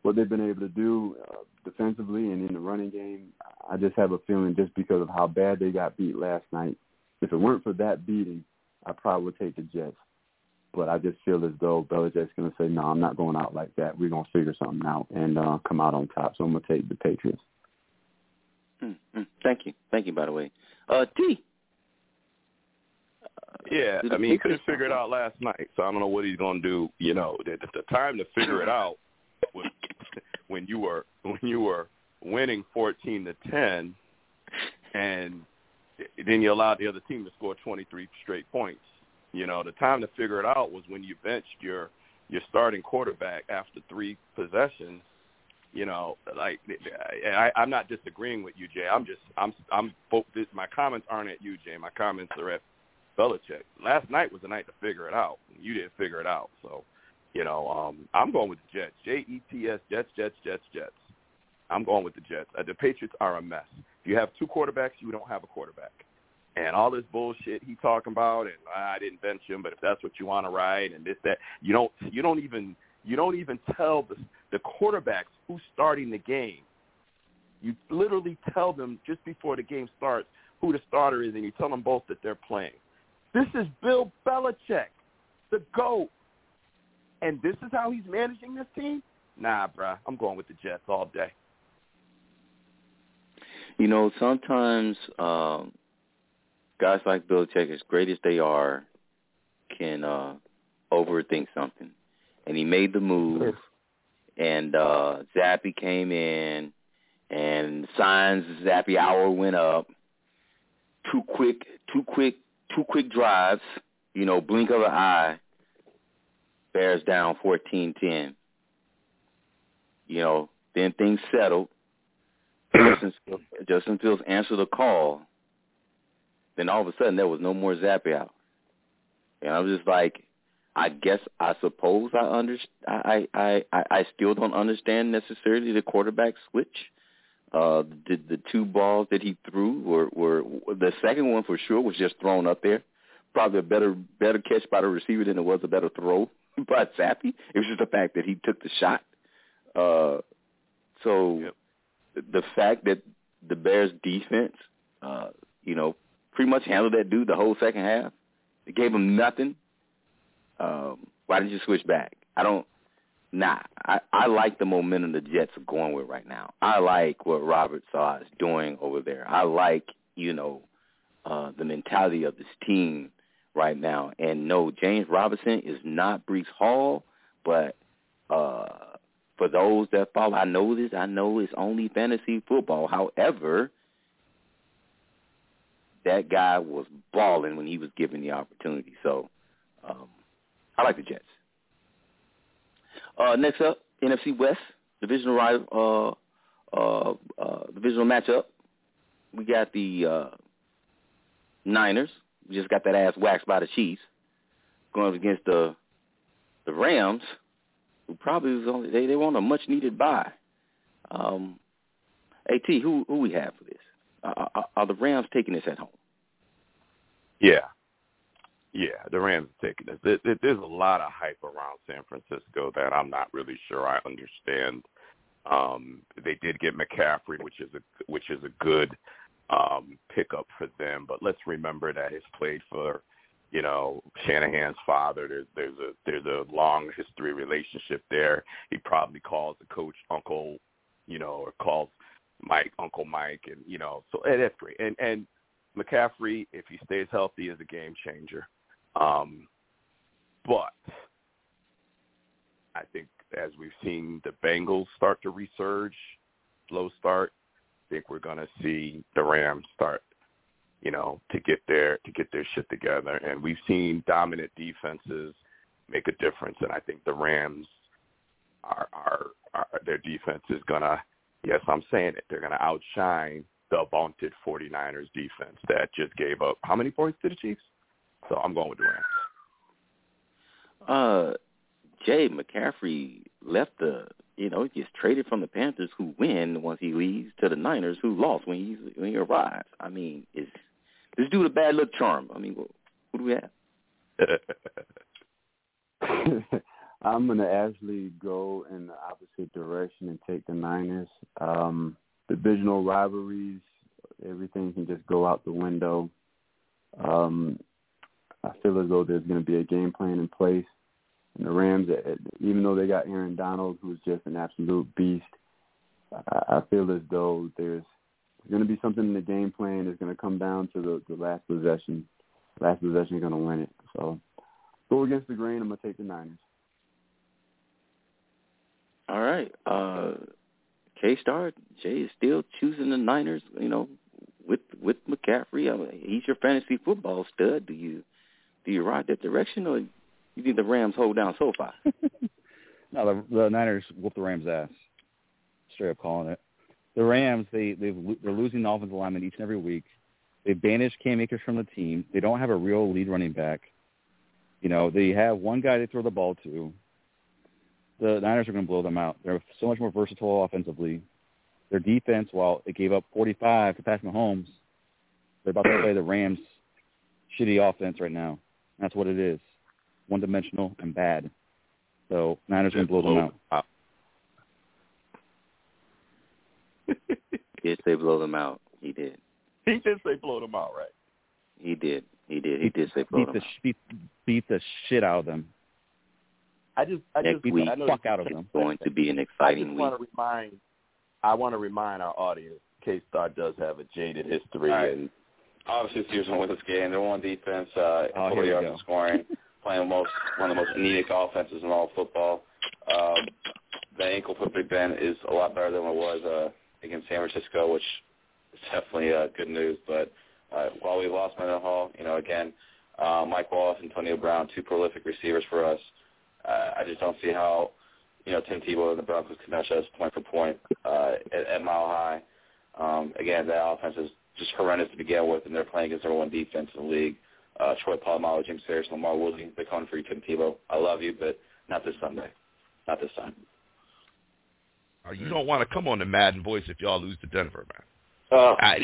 what they've been able to do uh, defensively and in the running game. I just have a feeling just because of how bad they got beat last night. If it weren't for that beating, I probably would take the Jets but I just feel as though Belichick's going to say, "No, I'm not going out like that. We're going to figure something out and uh, come out on top." So I'm going to take the Patriots. Mm, mm. Thank you. Thank you, by the way. Uh, T. Yeah, I mean, he couldn't figure it out last night, so I don't know what he's going to do. You know, the, the time to figure it out was when you were when you were winning fourteen to ten, and then you allowed the other team to score twenty three straight points. You know, the time to figure it out was when you benched your your starting quarterback after three possessions. You know, like I, I'm not disagreeing with you, Jay. I'm just I'm I'm this, my comments aren't at you, Jay. My comments are at Belichick. Last night was the night to figure it out. You didn't figure it out, so you know um, I'm going with the Jets. J E T S Jets Jets Jets Jets. I'm going with the Jets. Uh, the Patriots are a mess. If you have two quarterbacks, you don't have a quarterback. And all this bullshit he talking about, and "Ah, I didn't bench him, but if that's what you want to write, and this that, you don't you don't even you don't even tell the the quarterbacks who's starting the game. You literally tell them just before the game starts who the starter is, and you tell them both that they're playing. This is Bill Belichick, the GOAT. and this is how he's managing this team? Nah, bruh. I'm going with the Jets all day. You know, sometimes um, guys like Belichick, as great as they are, can uh, overthink something. And he made the move, and uh, Zappe came in, and signs Zappe hour went up. Too quick, too quick, too quick drives. You know, blink of an eye. Bears down fourteen ten. You know, then things settled. Justin, Justin Fields answered the call. Then all of a sudden there was no more Zappe out. And I was just like, I guess I suppose I under I I I, I still don't understand necessarily the quarterback switch. Uh, the the two balls that he threw were were the second one for sure was just thrown up there. Probably a better better catch by the receiver than it was a better throw by Zappe. It was just the fact that he took the shot. Uh, so Yep. the fact that the Bears defense, uh, you know, pretty much handled that dude the whole second half. They gave him nothing. Um, why didn't you switch back? I don't. Nah, I, I like the momentum the Jets are going with right now. I like what Robert Saleh is doing over there. I like, you know, uh, the mentality of this team right now. And no, James Robinson is not Breece Hall, but uh, for those that follow, I know this. I know it's only fantasy football. However, that guy was balling when he was given the opportunity. So um, I like the Jets. Uh, next up, NFC West divisional rival, uh, uh, uh, divisional matchup. We got the uh, Niners. We just got that ass waxed by the Chiefs, going up against the the Rams, who probably was only they they want a much needed bye. Um, At who who we have for this? Are, are, are the Rams taking this at home? Yeah. Yeah, the Rams are taking this. There, there, there's a lot of hype around San Francisco that I'm not really sure I understand. Um, they did get McCaffrey, which is a which is a good um, pickup for them. But let's remember that he's played for, you know, Shanahan's father. There's there's a there's a long history relationship there. He probably calls the coach Uncle, you know, or calls Mike Uncle Mike, and you know, so and that's great. And and McCaffrey, if he stays healthy, is a game changer. Um, but I think as we've seen the Bengals start to resurge, slow start, I think we're going to see the Rams start, you know, to get their to get their shit together. And we've seen dominant defenses make a difference, and I think the Rams are are, are their defense is going to, yes, I'm saying it, they're going to outshine the vaunted 49ers defense that just gave up how many points to the Chiefs? So I'm going with the Rams. Uh, Jay McCaffrey left the, you know, he gets traded from the Panthers, who win once he leaves, to the Niners, who lost when he when he arrives. I mean, is this dude a bad luck charm? I mean, what, what do we have? I'm gonna actually go in the opposite direction and take the Niners. Um, divisional rivalries, everything can just go out the window. Um, I feel as though there's going to be a game plan in place. And the Rams, eh, even though they got Aaron Donald, who's just an absolute beast, I, feel as though there's going to be something in the game plan. It's going to come down to the, the last possession. Last possession is going to win it. So go against the grain. I'm going to take the Niners. All right. Uh, K Star, Jay is still choosing the Niners, you know, with with McCaffrey. I mean, he's your fantasy football stud. Do you do you ride that direction or you think the Rams hold down SoFi? no, the, the Niners whoop the Rams' ass. Straight up calling it. The Rams, they they've they're losing the offensive lineman each and every week. They banished Cam Akers from the team. They don't have a real lead running back. You know, they have one guy to throw the ball to. The Niners are going to blow them out. They're so much more versatile offensively. Their defense, while it gave up 45 to Patrick Mahomes, they're about to play the Rams' shitty offense right now. That's what it is, one-dimensional and bad. So Niners are going to blow them out. Oh, did they blow them out? He did. He did say blow them out, right? He did. He did. He did say blow beat them the out. beat, beat the shit out of them. I just, I Next just, week, I know fuck out of is them. going to be an I exciting just week. want to remind, I want to remind our audience, K Star does have a jaded history, All right. and Obviously, Steelers won with this game. They're on defense, uh, Oh, 40 yards of scoring, playing most one of the most anemic offenses in all of football. Um, the ankle for Big Ben is a lot better than what it was uh, against San Francisco, which is definitely uh, good news. But uh, while we lost Mendenhall, Hall, you know, again, uh, Mike Wallace, Antonio Brown, two prolific receivers for us. Uh, I just don't see how, you know, Tim Tebow and the Broncos can match us point for point uh, at, at Mile High. Um, again, that offense is just horrendous to begin with, and they're playing against number one defense in the league. Uh, Troy Polamalu, James Harris, LaMarr Woodley, they're coming for you, Tim Tebow. I love you, but not this Sunday. Not this time. Uh, you don't want to come on the Madden voice if y'all lose to Denver, man. Oh, I-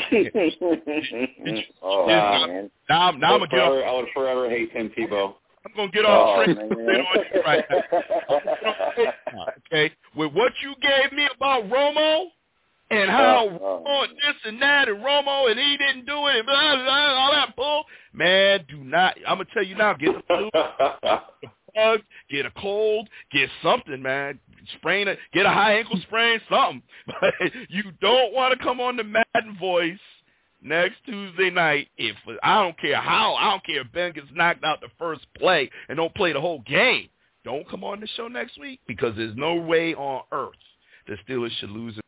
oh Yeah. man. Now, I'm- now I'm I gonna would get off. forever, I would forever hate Tim Tebow. I'm gonna get off Oh, man. on you right now. Okay, with what you gave me about Romo and how Oh, oh. And this and that and Romo and he didn't do it and blah, blah, blah, all that bull. Man, do not. I'm gonna tell you now. Get the flu, bug, get a cold, get something, man. Sprain a, get a high ankle sprain, something. But you don't want to come on the Madden voice next Tuesday night. If I don't care how, I don't care if Ben gets knocked out the first play and don't play the whole game. Don't come on the show next week because there's no way on earth the Steelers should lose.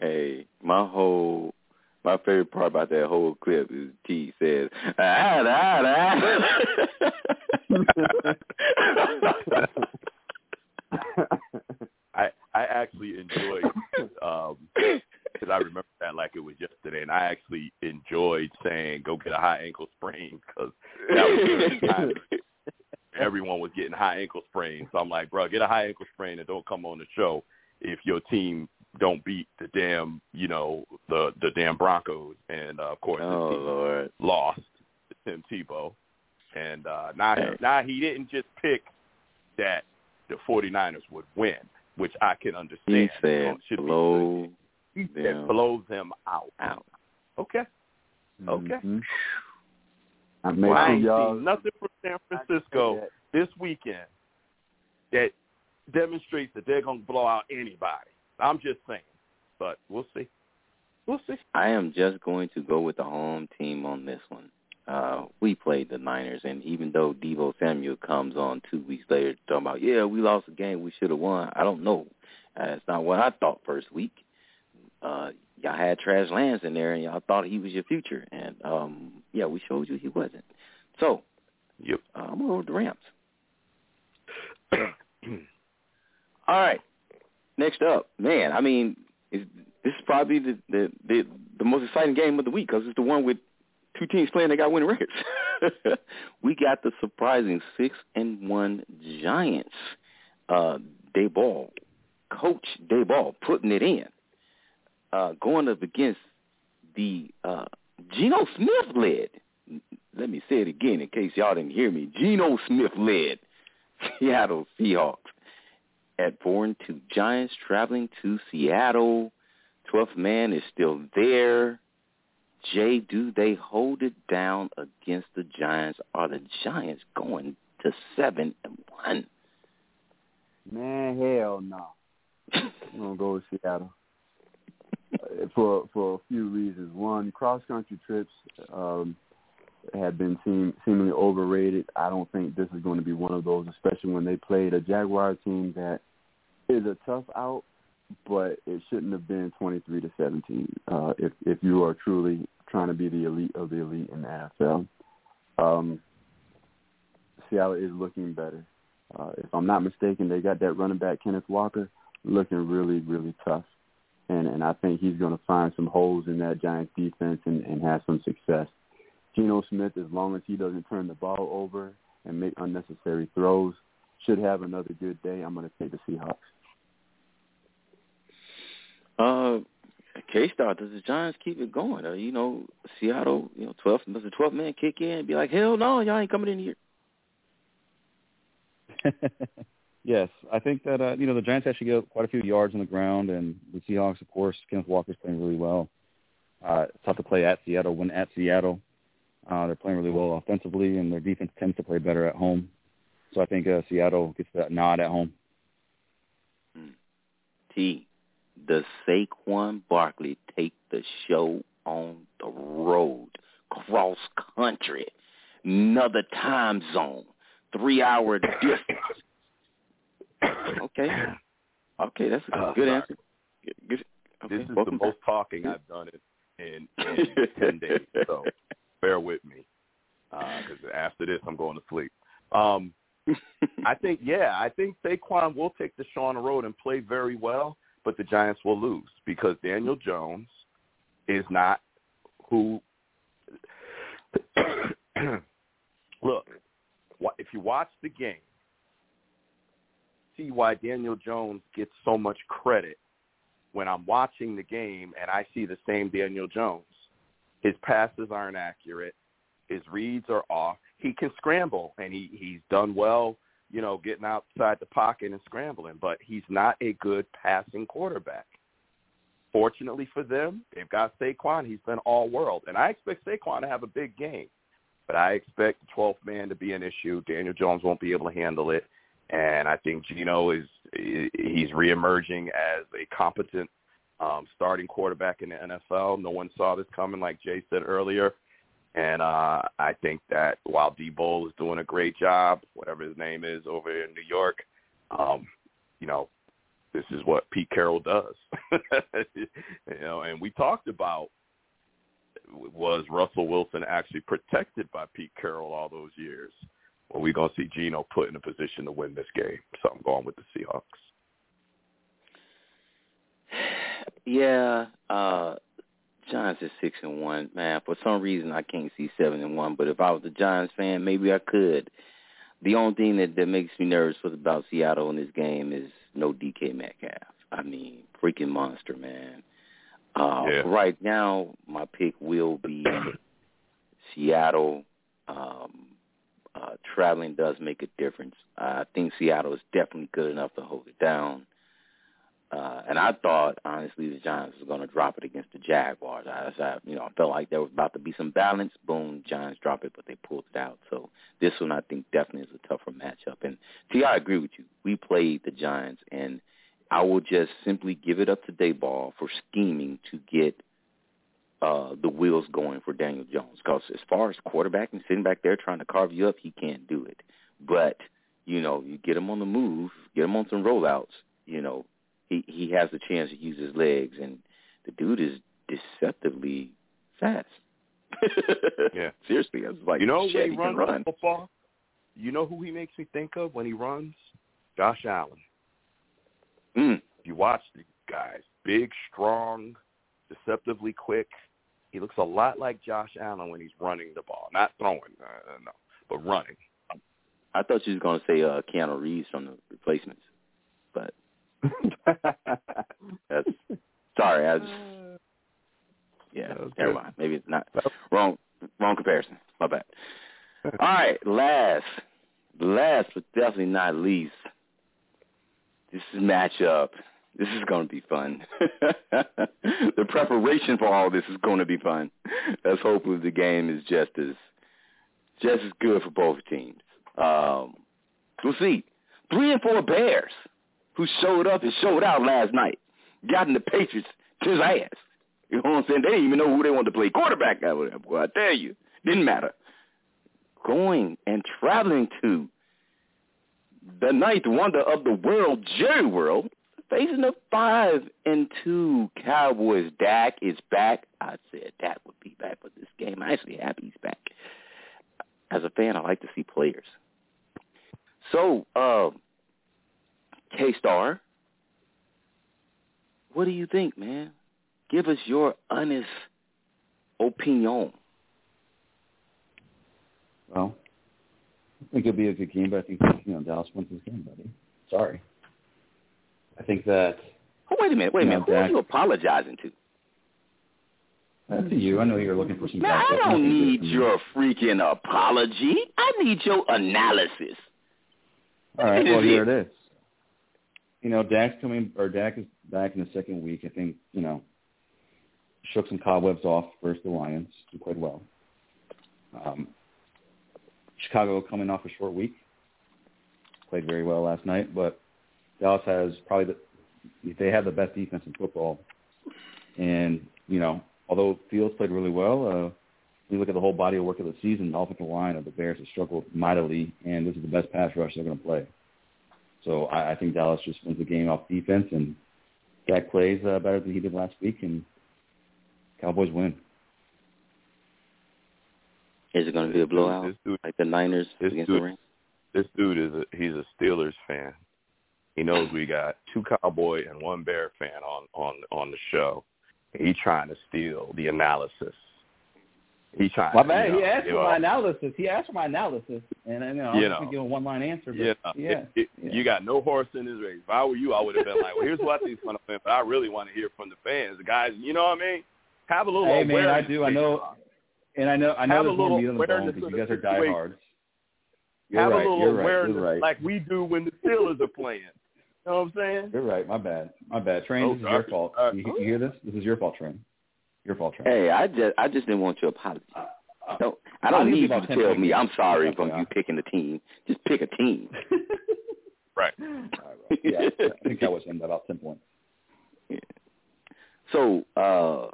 Hey, my whole my favorite part about that whole clip is T says, ah, ah, I I actually enjoyed um because I remember that like it was yesterday, and I actually enjoyed saying go get a high ankle sprain because that was during the time everyone was getting high ankle sprains. So I'm like, bro, get a high ankle sprain and don't come on the show if your team don't beat the damn you know the the damn Broncos, and uh, of course oh Lord. lost to Tim Tebow. And uh, now, Hey. now he didn't just pick that the 49ers would win, which I can understand. He You said know, should be blow good. He them said blow them out. out. Okay. Okay. Mhm. I make I ain't y'all seen nothing from San Francisco this weekend that demonstrates that they're going to blow out anybody. I'm just saying. But we'll see. We'll see. I am just going to go with the home team on this one. Uh, we played the Niners, and even though Deebo Samuel comes on two weeks later talking about, yeah, we lost the game, we should have won. I don't know. Uh, it's not what I thought first week. Uh, y'all had Trash Lance in there, and y'all thought he was your future, and um, yeah, we showed you he wasn't. So, Yep. uh, I'm going with the Rams. All right. Next up, man. I mean, is, this is probably the, the the the most exciting game of the week because it's the one with two teams playing that got winning records. we got the surprising six and one Giants. Uh, Daboll, Coach Daboll, putting it in, uh, going up against the uh, Geno Smith led. Let me say it again in case y'all didn't hear me. Geno Smith led Seattle Seahawks at four and two. Giants traveling to Seattle. Twelfth man is still there. Jay, do they hold it down against the Giants? Are the Giants going to seven and one? Man, hell no. I'm gonna go with Seattle for for a few reasons. One, cross country trips um, have been seem, seemingly overrated. I don't think this is going to be one of those, especially when they played a Jaguar team that is a tough out, but it shouldn't have been 23 to 17. Uh, if if you are truly trying to be the elite of the elite in the NFL, um, Seattle is looking better. Uh, if I'm not mistaken, they got that running back Kenneth Walker looking really, really tough, and and I think he's going to find some holes in that Giants defense and, and have some success. Geno Smith, as long as he doesn't turn the ball over and make unnecessary throws, should have another good day. I'm going to take the Seahawks. Uh, K-Star, does the Giants keep it going? Uh, you know, Seattle, you know, 12, does the 12th man kick in and be like, hell no, y'all ain't coming in here? yes, I think that uh, you know the Giants actually get quite a few yards on the ground, and the Seahawks, of course, Kenneth Walker's playing really well. Uh, it's tough to play at Seattle. When at Seattle, uh, they're playing really well offensively, and their defense tends to play better at home. So I think uh, Seattle gets that nod at home. T, does Saquon Barkley take the show on the road, cross country, another time zone, three hour distance? Okay. Okay, that's a Uh, good sorry. answer. Good, good. Okay, This is welcome the most talking I've done in, in, in 10 days, so bear with me. Because after this, I'm going to sleep. Um, I think, yeah, I think Saquon will take the show on the road and play very well, but the Giants will lose because Daniel Jones is not who. Look, if you watch the game, see why Daniel Jones gets so much credit when I'm watching the game and I see the same Daniel Jones. His passes aren't accurate. His reads are off. He can scramble, and he he's done well, you know, getting outside the pocket and scrambling. But he's not a good passing quarterback. Fortunately for them, they've got Saquon. He's been all world, and I expect Saquon to have a big game. But I expect the 12th man to be an issue. Daniel Jones won't be able to handle it, and I think Geno is he's reemerging as a competent um, starting quarterback in the NFL. No one saw this coming, like Jay said earlier. And uh, I think that while Debo is doing a great job, whatever his name is over in New York, um, you know, this is what Pete Carroll does. you know, and we talked about was Russell Wilson actually protected by Pete Carroll all those years? Well, we're gonna see Geno put in a position to win this game. So I'm going with the Seahawks. Yeah, uh Giants is six and one. Man, for some reason I can't see seven and one, but if I was a Giants fan, maybe I could. The only thing that, that makes me nervous about Seattle in this game is no DK Metcalf. I mean, freaking monster, man. Uh Yeah. right now my pick will be Seattle. Um uh traveling does make a difference. I think Seattle is definitely good enough to hold it down. Uh, and I thought, honestly, the Giants was going to drop it against the Jaguars. I, I, you know, I felt like there was about to be some balance. Boom, Giants drop it, but they pulled it out. So this one, I think, definitely is a tougher matchup. And see, I agree with you. We played the Giants, and I will just simply give it up to Daboll for scheming to get uh, the wheels going for Daniel Jones. Because as far as quarterbacking, sitting back there trying to carve you up, he can't do it. But you know, you get him on the move, get him on some rollouts. You know, he he has a chance to use his legs, and the dude is deceptively fast. Yeah. seriously, I was like, you know shit, when he he runs run. football? You know who he makes me think of when he runs? Josh Allen. Mm. You watch these guys, big, strong, deceptively quick. He looks a lot like Josh Allen when he's running the ball, not throwing, uh, no, but running. I thought you was going to say uh, Keanu Reeves from the replacements, but that's sorry. I just yeah, never good. mind. Maybe it's not wrong. Wrong comparison. My bad. All right, last, last but definitely not least, this is matchup. This is going to be fun. the preparation for all this is going to be fun. Let's hope the game is just as just as good for both teams. Um, we'll see. Three and four Bears, who showed up and showed out last night, got in the Patriots to his ass. You know what I'm saying? They didn't even know who they wanted to play quarterback with. Boy, I tell you, didn't matter. Going and traveling to the ninth wonder of the world, Jerry World, facing the five and two Cowboys. Dak is back. I said Dak would be back for this game. I'm actually happy he's back. As a fan, I like to see players. So, uh, K-Star, what do you think, man? Give us your honest opinion. Well, I think it'll be a good game, but I think you know Dallas wins this game, buddy. Sorry. I think that Oh, wait a minute, wait a minute. Who are you apologizing to? that's to you. I know you're looking for some. Man. I don't need your freaking apology. I need your analysis. All right. Well, here it. it is. You know, Dak's coming, or Dak is back in the second week. I think you know, shook some cobwebs off versus the Lions. Did quite well. Um, Chicago coming off a short week. played very well last night, but Dallas has probably the they have the best defense in football. And you know, although Fields played really well, uh, when you look at the whole body of work of the season, the offensive line of the Bears has struggled mightily, and this is the best pass rush they're going to play. So I, I think Dallas just wins the game off defense, and Dak plays uh, better than he did last week, and Cowboys win. Is it going to be a blowout This dude, like the Niners this against dude, the Rams? this dude is a, he's a Steelers fan. He knows we got two Cowboy and one Bear fan on on on the show. He trying to steal the analysis. He trying. My to, man, you know, he asked for know, my analysis. He asked for my analysis, and you know, I'm You know. give a one line answer. But You know, yeah, it, it, yeah. you got no horse in this race. If I were you, I would have been like, "Well, here's what I think is going to win," but I really want to hear from the fans, the guys. You know what I mean? Have a little Hey man, I do. I know, and I know. I know Have a there's little meat on the bone awareness because you guys are diehards. You're Have right. a little You're right. awareness right. like we do when the Steelers are playing. You know what I'm saying? You're right. My bad. My bad. Train, Oh, this is your sorry. fault. Uh, you, you hear this? This is your fault, Train. Your fault, Train. Hey, I just I just didn't want your apology. No, I don't I'll give you need you to tell me I'm sorry from you picking the team. Just pick a team. Right. All right, bro. Yeah, I think Cowboys win by about ten points. So uh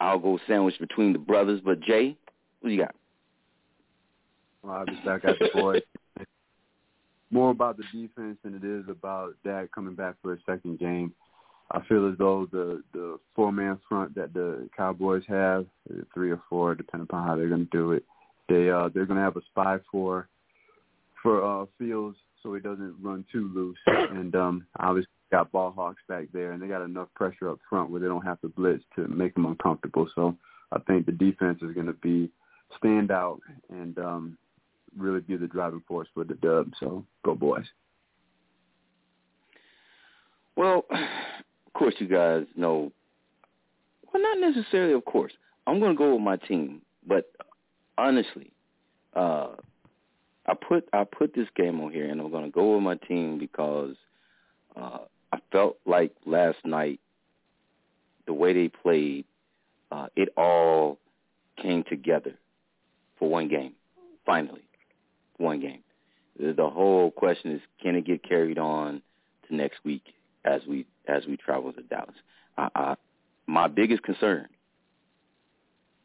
I'll go sandwich between the brothers. But Jay, what you got? Well, obviously, I got the boys. More about the defense than it is about Dak coming back for a second game. I feel as though the the four man front that the Cowboys have, three or four, depending upon how they're going to do it, they uh they're going to have a spy for for uh Fields so he doesn't run too loose, and um obviously got ball hawks back there, and they got enough pressure up front where they don't have to blitz to make them uncomfortable. So I think the defense is going to be stand out and um really be the driving force for the dub. So go boys. Well, of course you guys know well not necessarily of course. I'm gonna go with my team, but honestly, uh I put I put this game on here and I'm gonna go with my team because uh I felt like last night the way they played, uh, it all came together for one game. Finally. One game. The, whole question is can it get carried on to next week as we as we travel to Dallas? My biggest concern,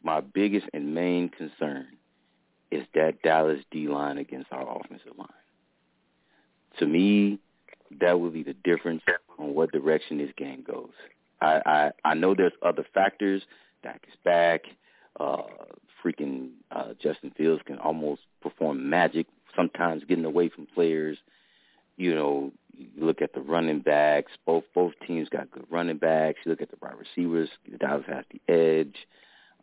my biggest and main concern is that Dallas D line against our offensive line. To me, that would be the difference on what direction this game goes. I, I, I know there's other factors. Dak is back. Uh, freaking uh, Justin Fields can almost perform magic, sometimes getting away from players. You know, you look at the running backs. Both both teams got good running backs. You look at the wide receivers. Dallas has the edge.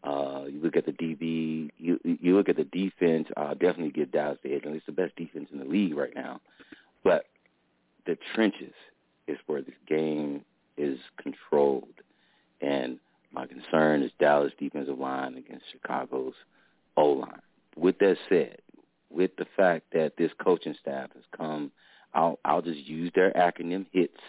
Uh, you look at the DB. You you look at the defense. Uh, definitely give Dallas the edge. And it's the best defense in the league right now. But the trenches is where this game is controlled. And my concern is Dallas defensive line against Chicago's O-line. With that said, with the fact that this coaching staff has come, I'll, I'll just use their acronym HITS,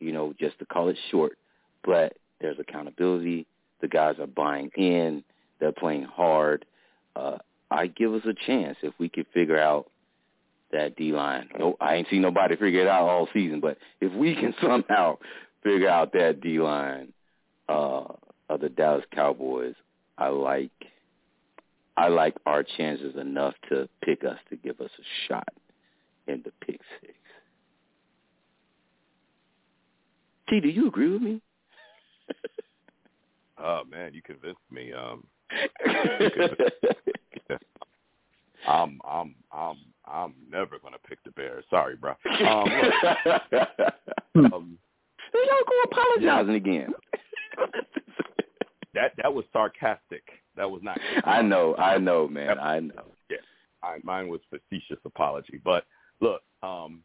you know, just to call it short. But there's accountability. The guys are buying in. They're playing hard. Uh, I give us a chance if we could figure out that D line. No, I ain't seen nobody figure it out all season, but if we can somehow figure out that D line uh, of the Dallas Cowboys, I like I like our chances enough to pick us to give us a shot in the pick six. T, do you agree with me? Oh man, you convinced me. Um. I'm I'm I'm I'm never gonna pick the Bears. Sorry, bro. Um, look, um, Y'all go apologizing again. That that was sarcastic. That was not. I know, I know, man, I know. Yeah, I, mine was facetious apology. But look, um,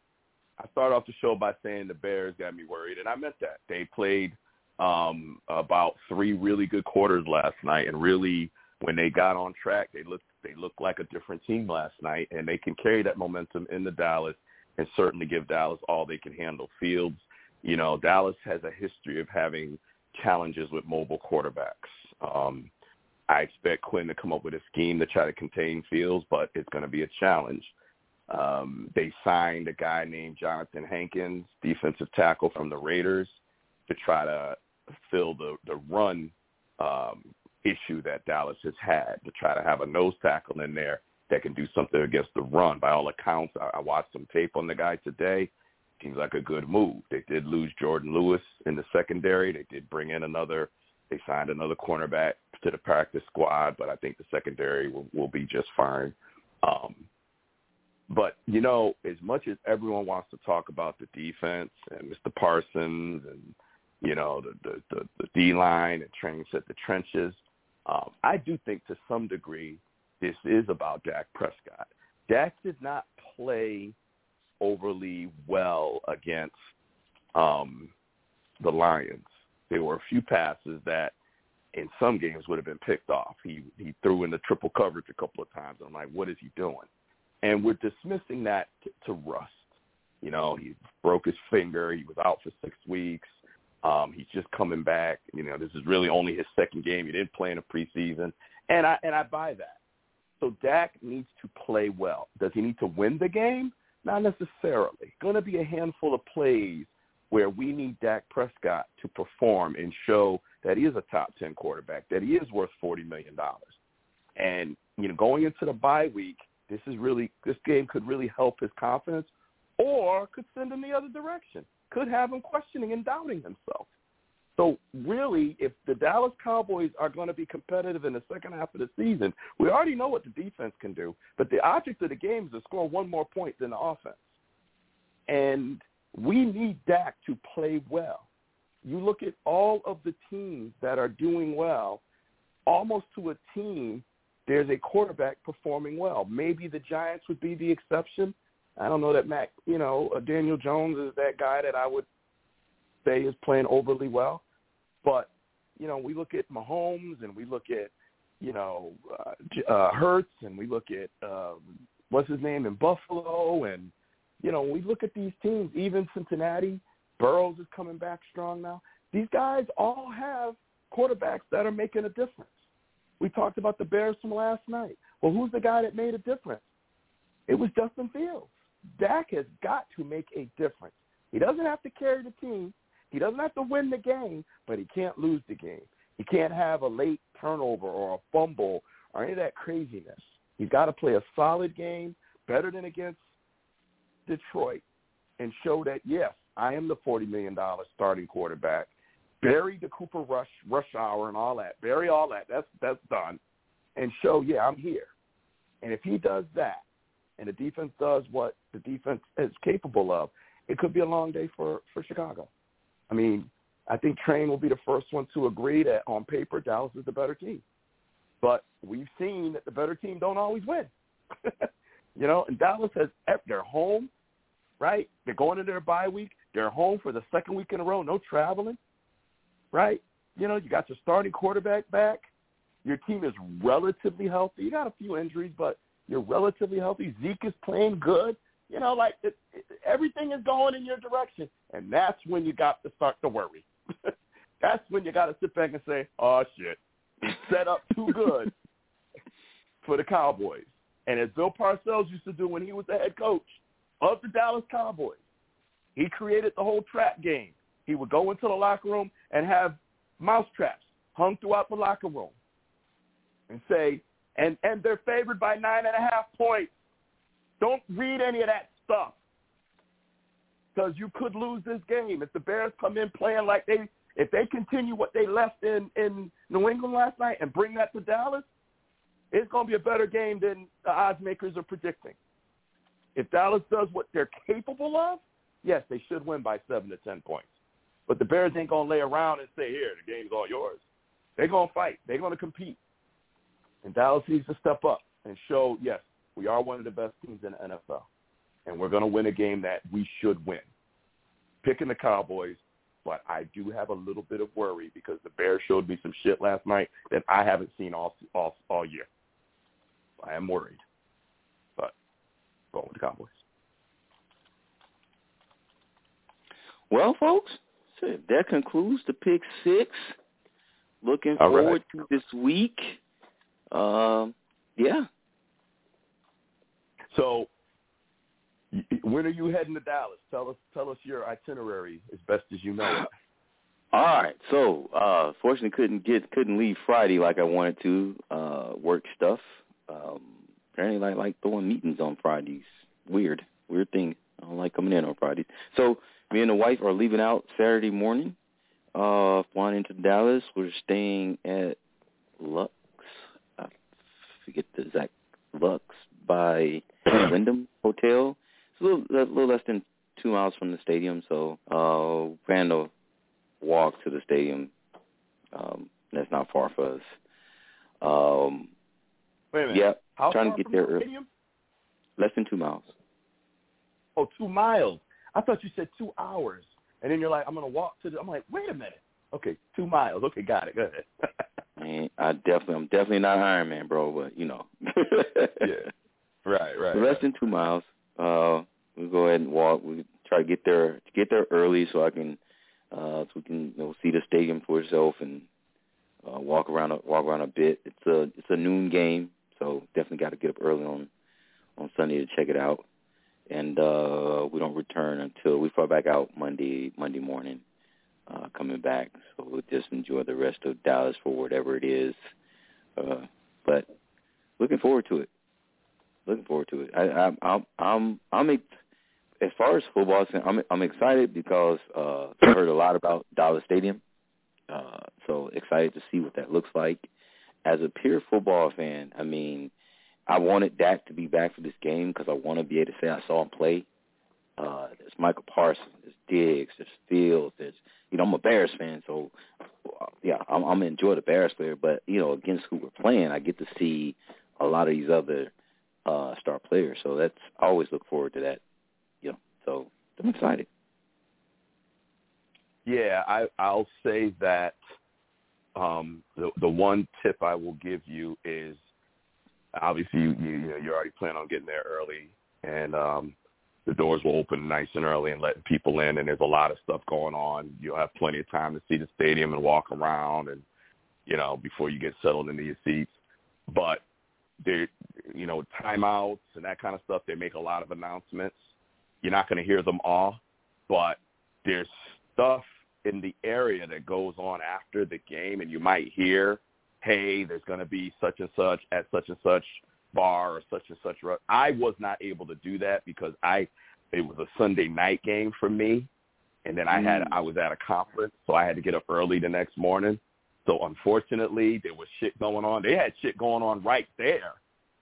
I started off the show by saying the Bears got me worried, and I meant that. They played um, about three really good quarters last night, and really, when they got on track, they looked they looked like a different team last night, and they can carry that momentum into Dallas and certainly give Dallas all they can handle. Fields, you know, Dallas has a history of having challenges with mobile quarterbacks. Um, I expect Quinn to come up with a scheme to try to contain Fields, but it's going to be a challenge. Um, they signed a guy named Jonathan Hankins, defensive tackle from the Raiders, to try to fill the the run um, issue that Dallas has had. To try to have a nose tackle in there that can do something against the run. By all accounts, I, I watched some tape on the guy today. Seems like a good move. They did lose Jourdan Lewis in the secondary. They did bring in another. They signed another cornerback to the practice squad, but I think the secondary will, will be just fine. Um, but you know, as much as everyone wants to talk about the defense and Mr. Parsons and you know the the the, the D line and training set the trenches, um, I do think to some degree this is about Dak Prescott. Dak did not play overly well against um, the Lions. There were a few passes that in some games would have been picked off. He he threw in the triple coverage a couple of times. I'm like, what is he doing? And we're dismissing that to, to rust. You know, he broke his finger. He was out for six weeks. Um, he's just coming back. You know, this is really only his second game. He didn't play in the preseason, and I and I buy that. So Dak needs to play well. Does he need to win the game? Not necessarily. Going to be a handful of plays where we need Dak Prescott to perform and show that he is a top 10 quarterback, that he is worth $40 million. And, you know, going into the bye week, this is really, this game could really help his confidence or could send him the other direction, could have him questioning and doubting himself. So really, if the Dallas Cowboys are going to be competitive in the second half of the season, we already know what the defense can do. But the object of the game is to score one more point than the offense. And we need Dak to play well. You look at all of the teams that are doing well, almost to a team, there's a quarterback performing well. Maybe the Giants would be the exception. I don't know that Mac, you know, uh, Daniel Jones is that guy that I would say is playing overly well. But, you know, we look at Mahomes and we look at, you know, uh, uh, Hurts and we look at, um, what's his name in Buffalo and, you know, we look at these teams, even Cincinnati, Burrow's is coming back strong now. These guys all have quarterbacks that are making a difference. We talked about the Bears from last night. Well, who's the guy that made a difference? It was Justin Fields. Dak has got to make a difference. He doesn't have to carry the team. He doesn't have to win the game, but he can't lose the game. He can't have a late turnover or a fumble or any of that craziness. He's got to play a solid game, better than against Detroit, and show that, yes, I am the $40 million starting quarterback. Bury the Cooper Rush, Rush Hour and all that. Bury all that. That's, that's done. And show, yeah, I'm here. And if he does that, and the defense does what the defense is capable of, it could be a long day for, for Chicago. I mean, I think Train will be the first one to agree that on paper Dallas is the better team. But we've seen that the better team don't always win. you know, and Dallas has they're home, right? They're going into their bye week. They're home for the second week in a row. No traveling, right? You know, you got your starting quarterback back. Your team is relatively healthy. You got a few injuries, but you're relatively healthy. Zeke is playing good. You know, like it, it, everything is going in your direction, and that's when you got to start to worry. that's when you got to sit back and say, "Oh shit, set up too good for the Cowboys." And as Bill Parcells used to do when he was the head coach of the Dallas Cowboys, he created the whole trap game. He would go into the locker room and have mouse traps hung throughout the locker room, and say, "And and they're favored by nine and a half points." Don't read any of that stuff because you could lose this game if the Bears come in playing like they if they continue what they left in in New England last night and bring that to Dallas. It's going to be a better game than the odds makers are predicting. If Dallas does what they're capable of, yes, they should win by seven to ten points. But the Bears ain't going to lay around and say, "Here, the game's all yours." They're going to fight. They're going to compete. And Dallas needs to step up and show, yes, we are one of the best teams in the NFL, and we're going to win a game that we should win. Picking the Cowboys, but I do have a little bit of worry because the Bears showed me some shit last night that I haven't seen all all all year. I am worried, but going with the Cowboys. Well, folks, that concludes the pick six. Looking All right. forward to this week. Um, yeah, So When are you heading to Dallas? Tell us tell us your itinerary as best as you know it. All right. So, uh fortunately couldn't get couldn't leave Friday like I wanted to. Uh work stuff. Um apparently like like throwing meetings on Fridays. Weird. Weird thing. I don't like coming in on Fridays. So me and the wife are leaving out Saturday morning. Uh flying into Dallas. We're staying at Lux. I forget the exact Lux by Wyndham Hotel. It's a little a little less than two miles from the stadium, so uh plan to walk to the stadium. Um, that's not far for us. Um, Wait a minute. yeah, How trying far to get from there the early. stadium? Less than two miles. Oh, two miles. I thought you said two hours. And then you're like, I'm gonna walk to the I'm like, wait a minute. Okay, two miles. Okay, got it. Go ahead. Man, I definitely, I'm definitely not Iron Man, bro. But you know, yeah. Right, right. So less than two miles. Uh, we go ahead and walk. We try to get there, get there early so I can, uh, so we can you know, see the stadium for itself and uh, walk around, a, walk around a bit. It's a, it's a noon game, so definitely got to get up early on, on Sunday to check it out. And uh, we don't return until we fly back out Monday, Monday morning, uh, coming back. So we'll just enjoy the rest of Dallas for whatever it is. Uh, but looking forward to it looking forward to it. I, I'm I'm I'm I'm as far as football, I'm I'm excited because uh, I heard a lot about Dollar Stadium, uh, so excited to see what that looks like. As a pure football fan, I mean, I wanted Dak to be back for this game because I want to be able to say I saw him play. Uh, there's Micah Parsons, there's Diggs, there's Fields, there's you know I'm a Bears fan, so yeah, I'm, I'm enjoy the Bears player, but you know against who we're playing, I get to see a lot of these other uh star player. So that's I always look forward to that. You know, so I'm excited. Yeah, I I'll say that um the the one tip I will give you is obviously you you, know, you're already planning on getting there early and um the doors will open nice and early and letting people in and there's a lot of stuff going on. You'll have plenty of time to see the stadium and walk around and you know, before you get settled into your seats. But they you know, timeouts and that kind of stuff, they make a lot of announcements. You're not gonna hear them all, but there's stuff in the area that goes on after the game and you might hear, hey, there's going to be such and such at such and such bar or such and such. I was not able to do that because I it was a Sunday night game for me, and then I had Mm. I was at a conference, so I had to get up early the next morning. So unfortunately, there was shit going on. They had shit going on right there,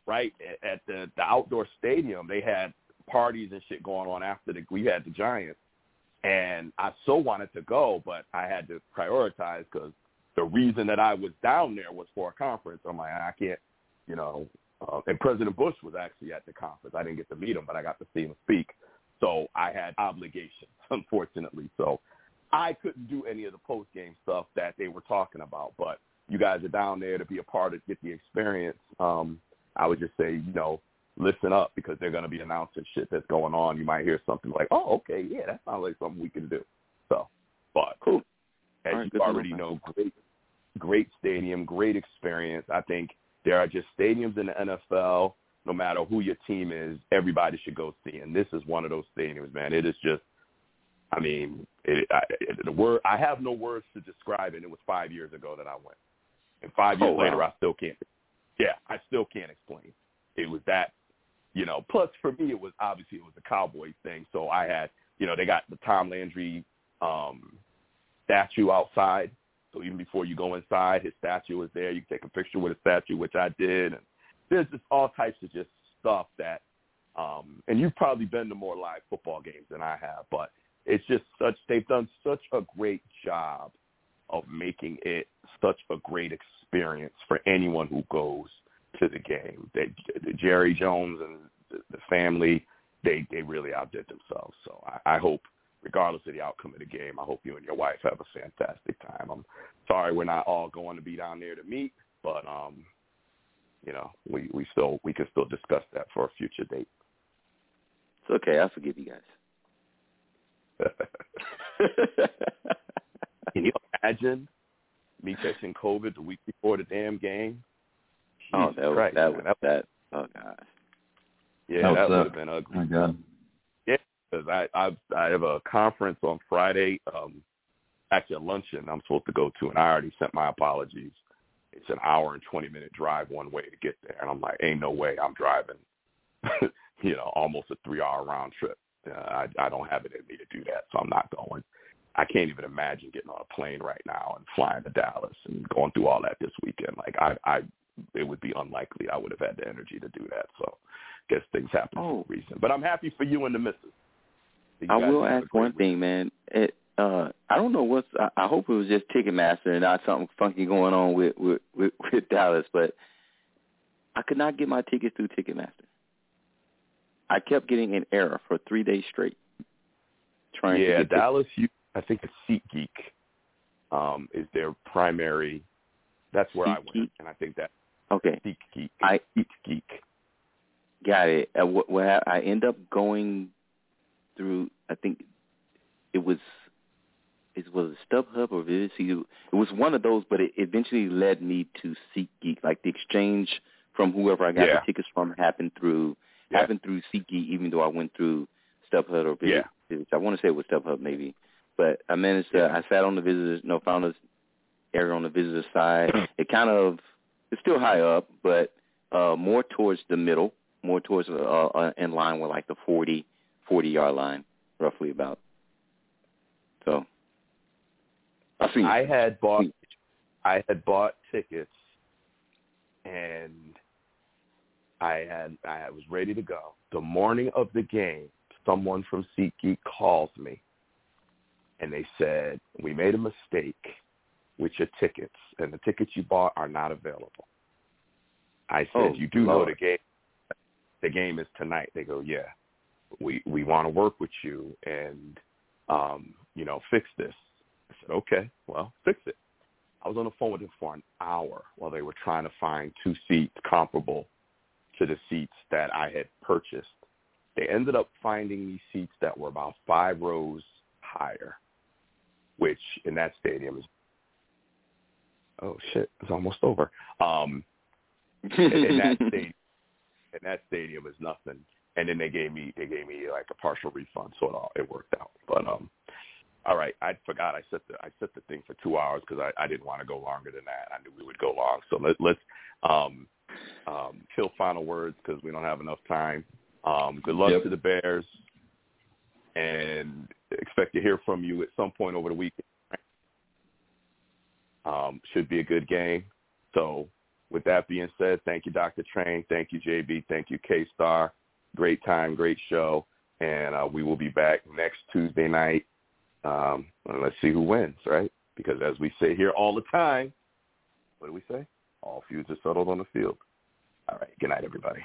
right at, the the outdoor stadium. They had parties and shit going on after the we had the Giants, and I so wanted to go, but I had to prioritize because the reason that I was down there was for a conference. I'm like, I can't, you know. Uh, and President Bush was actually at the conference. I didn't get to meet him, but I got to see him speak. So I had obligations, unfortunately. So I couldn't do any of the post game stuff that they were talking about. But you guys are down there to be a part of, get the experience. Um, I would just say, you know, listen up because they're going to be announcing shit that's going on. You might hear something like, "Oh, okay, yeah, that sounds like something we can do." So, but cool. As right, you already know, great, great stadium, great experience. I think there are just stadiums in the NFL. No matter who your team is, everybody should go see. And this is one of those stadiums, man. It is just, I mean, it, I, it, the word I have no words to describe it. It was five years ago that I went, and five years Oh, wow. later, I still can't. Yeah, I still can't explain. It was that, you know. Plus, for me, it was obviously it was a Cowboys thing. So I had, you know, they got the Tom Landry um statue outside. So even before you go inside, his statue was there. You can take a picture with his statue, which I did. And there's just all types of just stuff that, um, and you've probably been to more live football games than I have, but it's just such, they've done such a great job of making it such a great experience for anyone who goes to the game. They, Jerry Jones and the, the family, they, they really outdid themselves. So I, I hope regardless of the outcome of the game, I hope you and your wife have a fantastic time. I'm sorry we're not all going to be down there to meet, but um, you know, we we still we can still discuss that for a future date. It's okay. I forgive you guys. Can you imagine me catching COVID the week before the damn game? oh, Jesus that was that man. was that. Oh gosh. yeah, That that would would have been ugly. Oh my God. because I, I I have a conference on Friday, um, actually a luncheon I'm supposed to go to, and I already sent my apologies. It's an hour and twenty minute drive one way to get there, and I'm like, ain't no way I'm driving, you know, almost a three hour round trip. Uh, I I don't have it in me to do that, so I'm not going. I can't even imagine getting on a plane right now and flying to Dallas and going through all that this weekend. Like I, I, it would be unlikely I would have had the energy to do that. So, guess things happen Oh. for a reason. But I'm happy for you and the missus. You I will ask one thing, man. It, uh, I don't know what's. I, I hope it was just Ticketmaster and not something funky going on with with, with with Dallas, but I could not get my tickets through Ticketmaster. I kept getting an error for three days straight. Trying yeah, to get Dallas. You, I think it's SeatGeek um, is their primary. That's where I went, and I think that Okay. SeatGeek. I SeatGeek. got it. Uh, what, what I end up going through. I think it was it was it StubHub or Vivid. It was one of those, but it eventually led me to SeatGeek. Like the exchange from whoever I got Yeah. the tickets from happened through Yeah. happened through SeatGeek, even though I went through StubHub or Vivid. Vivid. I want to say it was StubHub maybe, but I managed to. I sat on the visitors, no, found this area on the visitor side. It kind of it's still high up, but uh more towards the middle, more towards uh, uh in line with like the 40 40 yard line, roughly about. So I see. I had bought I had bought tickets and I had I was ready to go. The morning of the game, someone from SeatGeek calls me and they said, We made a mistake with your tickets and the tickets you bought are not available. I said, Oh, You do know Lord. the game the game is tonight. They go, Yeah. We we want to work with you and um, you know, fix this. I said, okay, well, fix it. I was on the phone with them for an hour while they were trying to find two seats comparable to the seats that I had purchased. They ended up finding these seats that were about five rows higher, which in that stadium is oh shit, it's almost over. Um, in, in that stadium, in that stadium is nothing. And then they gave me they gave me like a partial refund, so it all it worked out. But um, all right, I forgot I set the I set the thing for two hours because I, I didn't want to go longer than that. I knew we would go long, so let, let's um, um, kill final words because we don't have enough time. Um, good luck Yep. to the Bears, and expect to hear from you at some point over the weekend. Um, should be a good game. So, with that being said, thank you, Dr. Train. Thank you, JB. Thank you, K Star. Great time, great show, and uh, we will be back next Tuesday night um, and let's see who wins, right? Because as we say here all the time, what do we say? All feuds are settled on the field. All right. Good night, everybody.